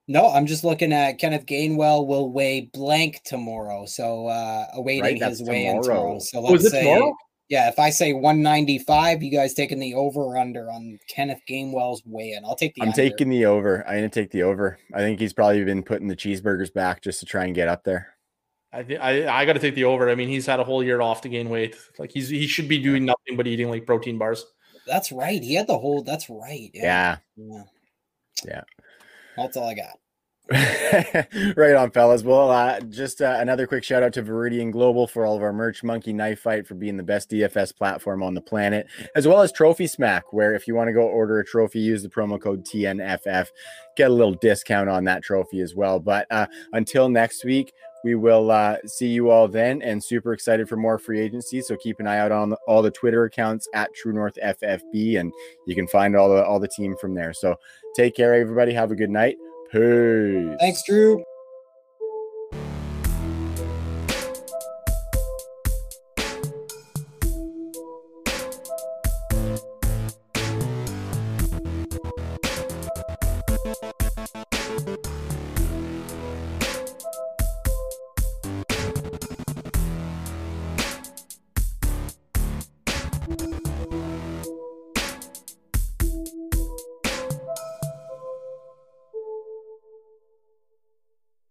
No, I'm just looking at Kenneth Gainwell will weigh blank tomorrow, so uh, awaiting right, his weigh in tomorrow. So let's Was it say, tomorrow? yeah, if I say 195, you guys taking the over or under on Kenneth Gainwell's weigh in? I'll take the. I'm under. taking the over. I'm gonna take the over. I think he's probably been putting the cheeseburgers back just to try and get up there. I th- I, I got to take the over. I mean, he's had a whole year off to gain weight. Like he's he should be doing nothing but eating like protein bars. That's right. He had the whole. That's right. Yeah. Yeah. Yeah. That's all I got. *laughs* right on, fellas. Well, uh, just uh, another quick shout out to Viridian Global for all of our merch, Monkey Knife Fight for being the best DFS platform on the planet, as well as Trophy Smack, where if you want to go order a trophy, use the promo code TNFF, get a little discount on that trophy as well. But uh, until next week, we will uh, see you all then and super excited for more free agency. So keep an eye out on all the Twitter accounts at True North FFB and you can find all the all the team from there. So take care, everybody. Have a good night. Peace. Thanks, Drew.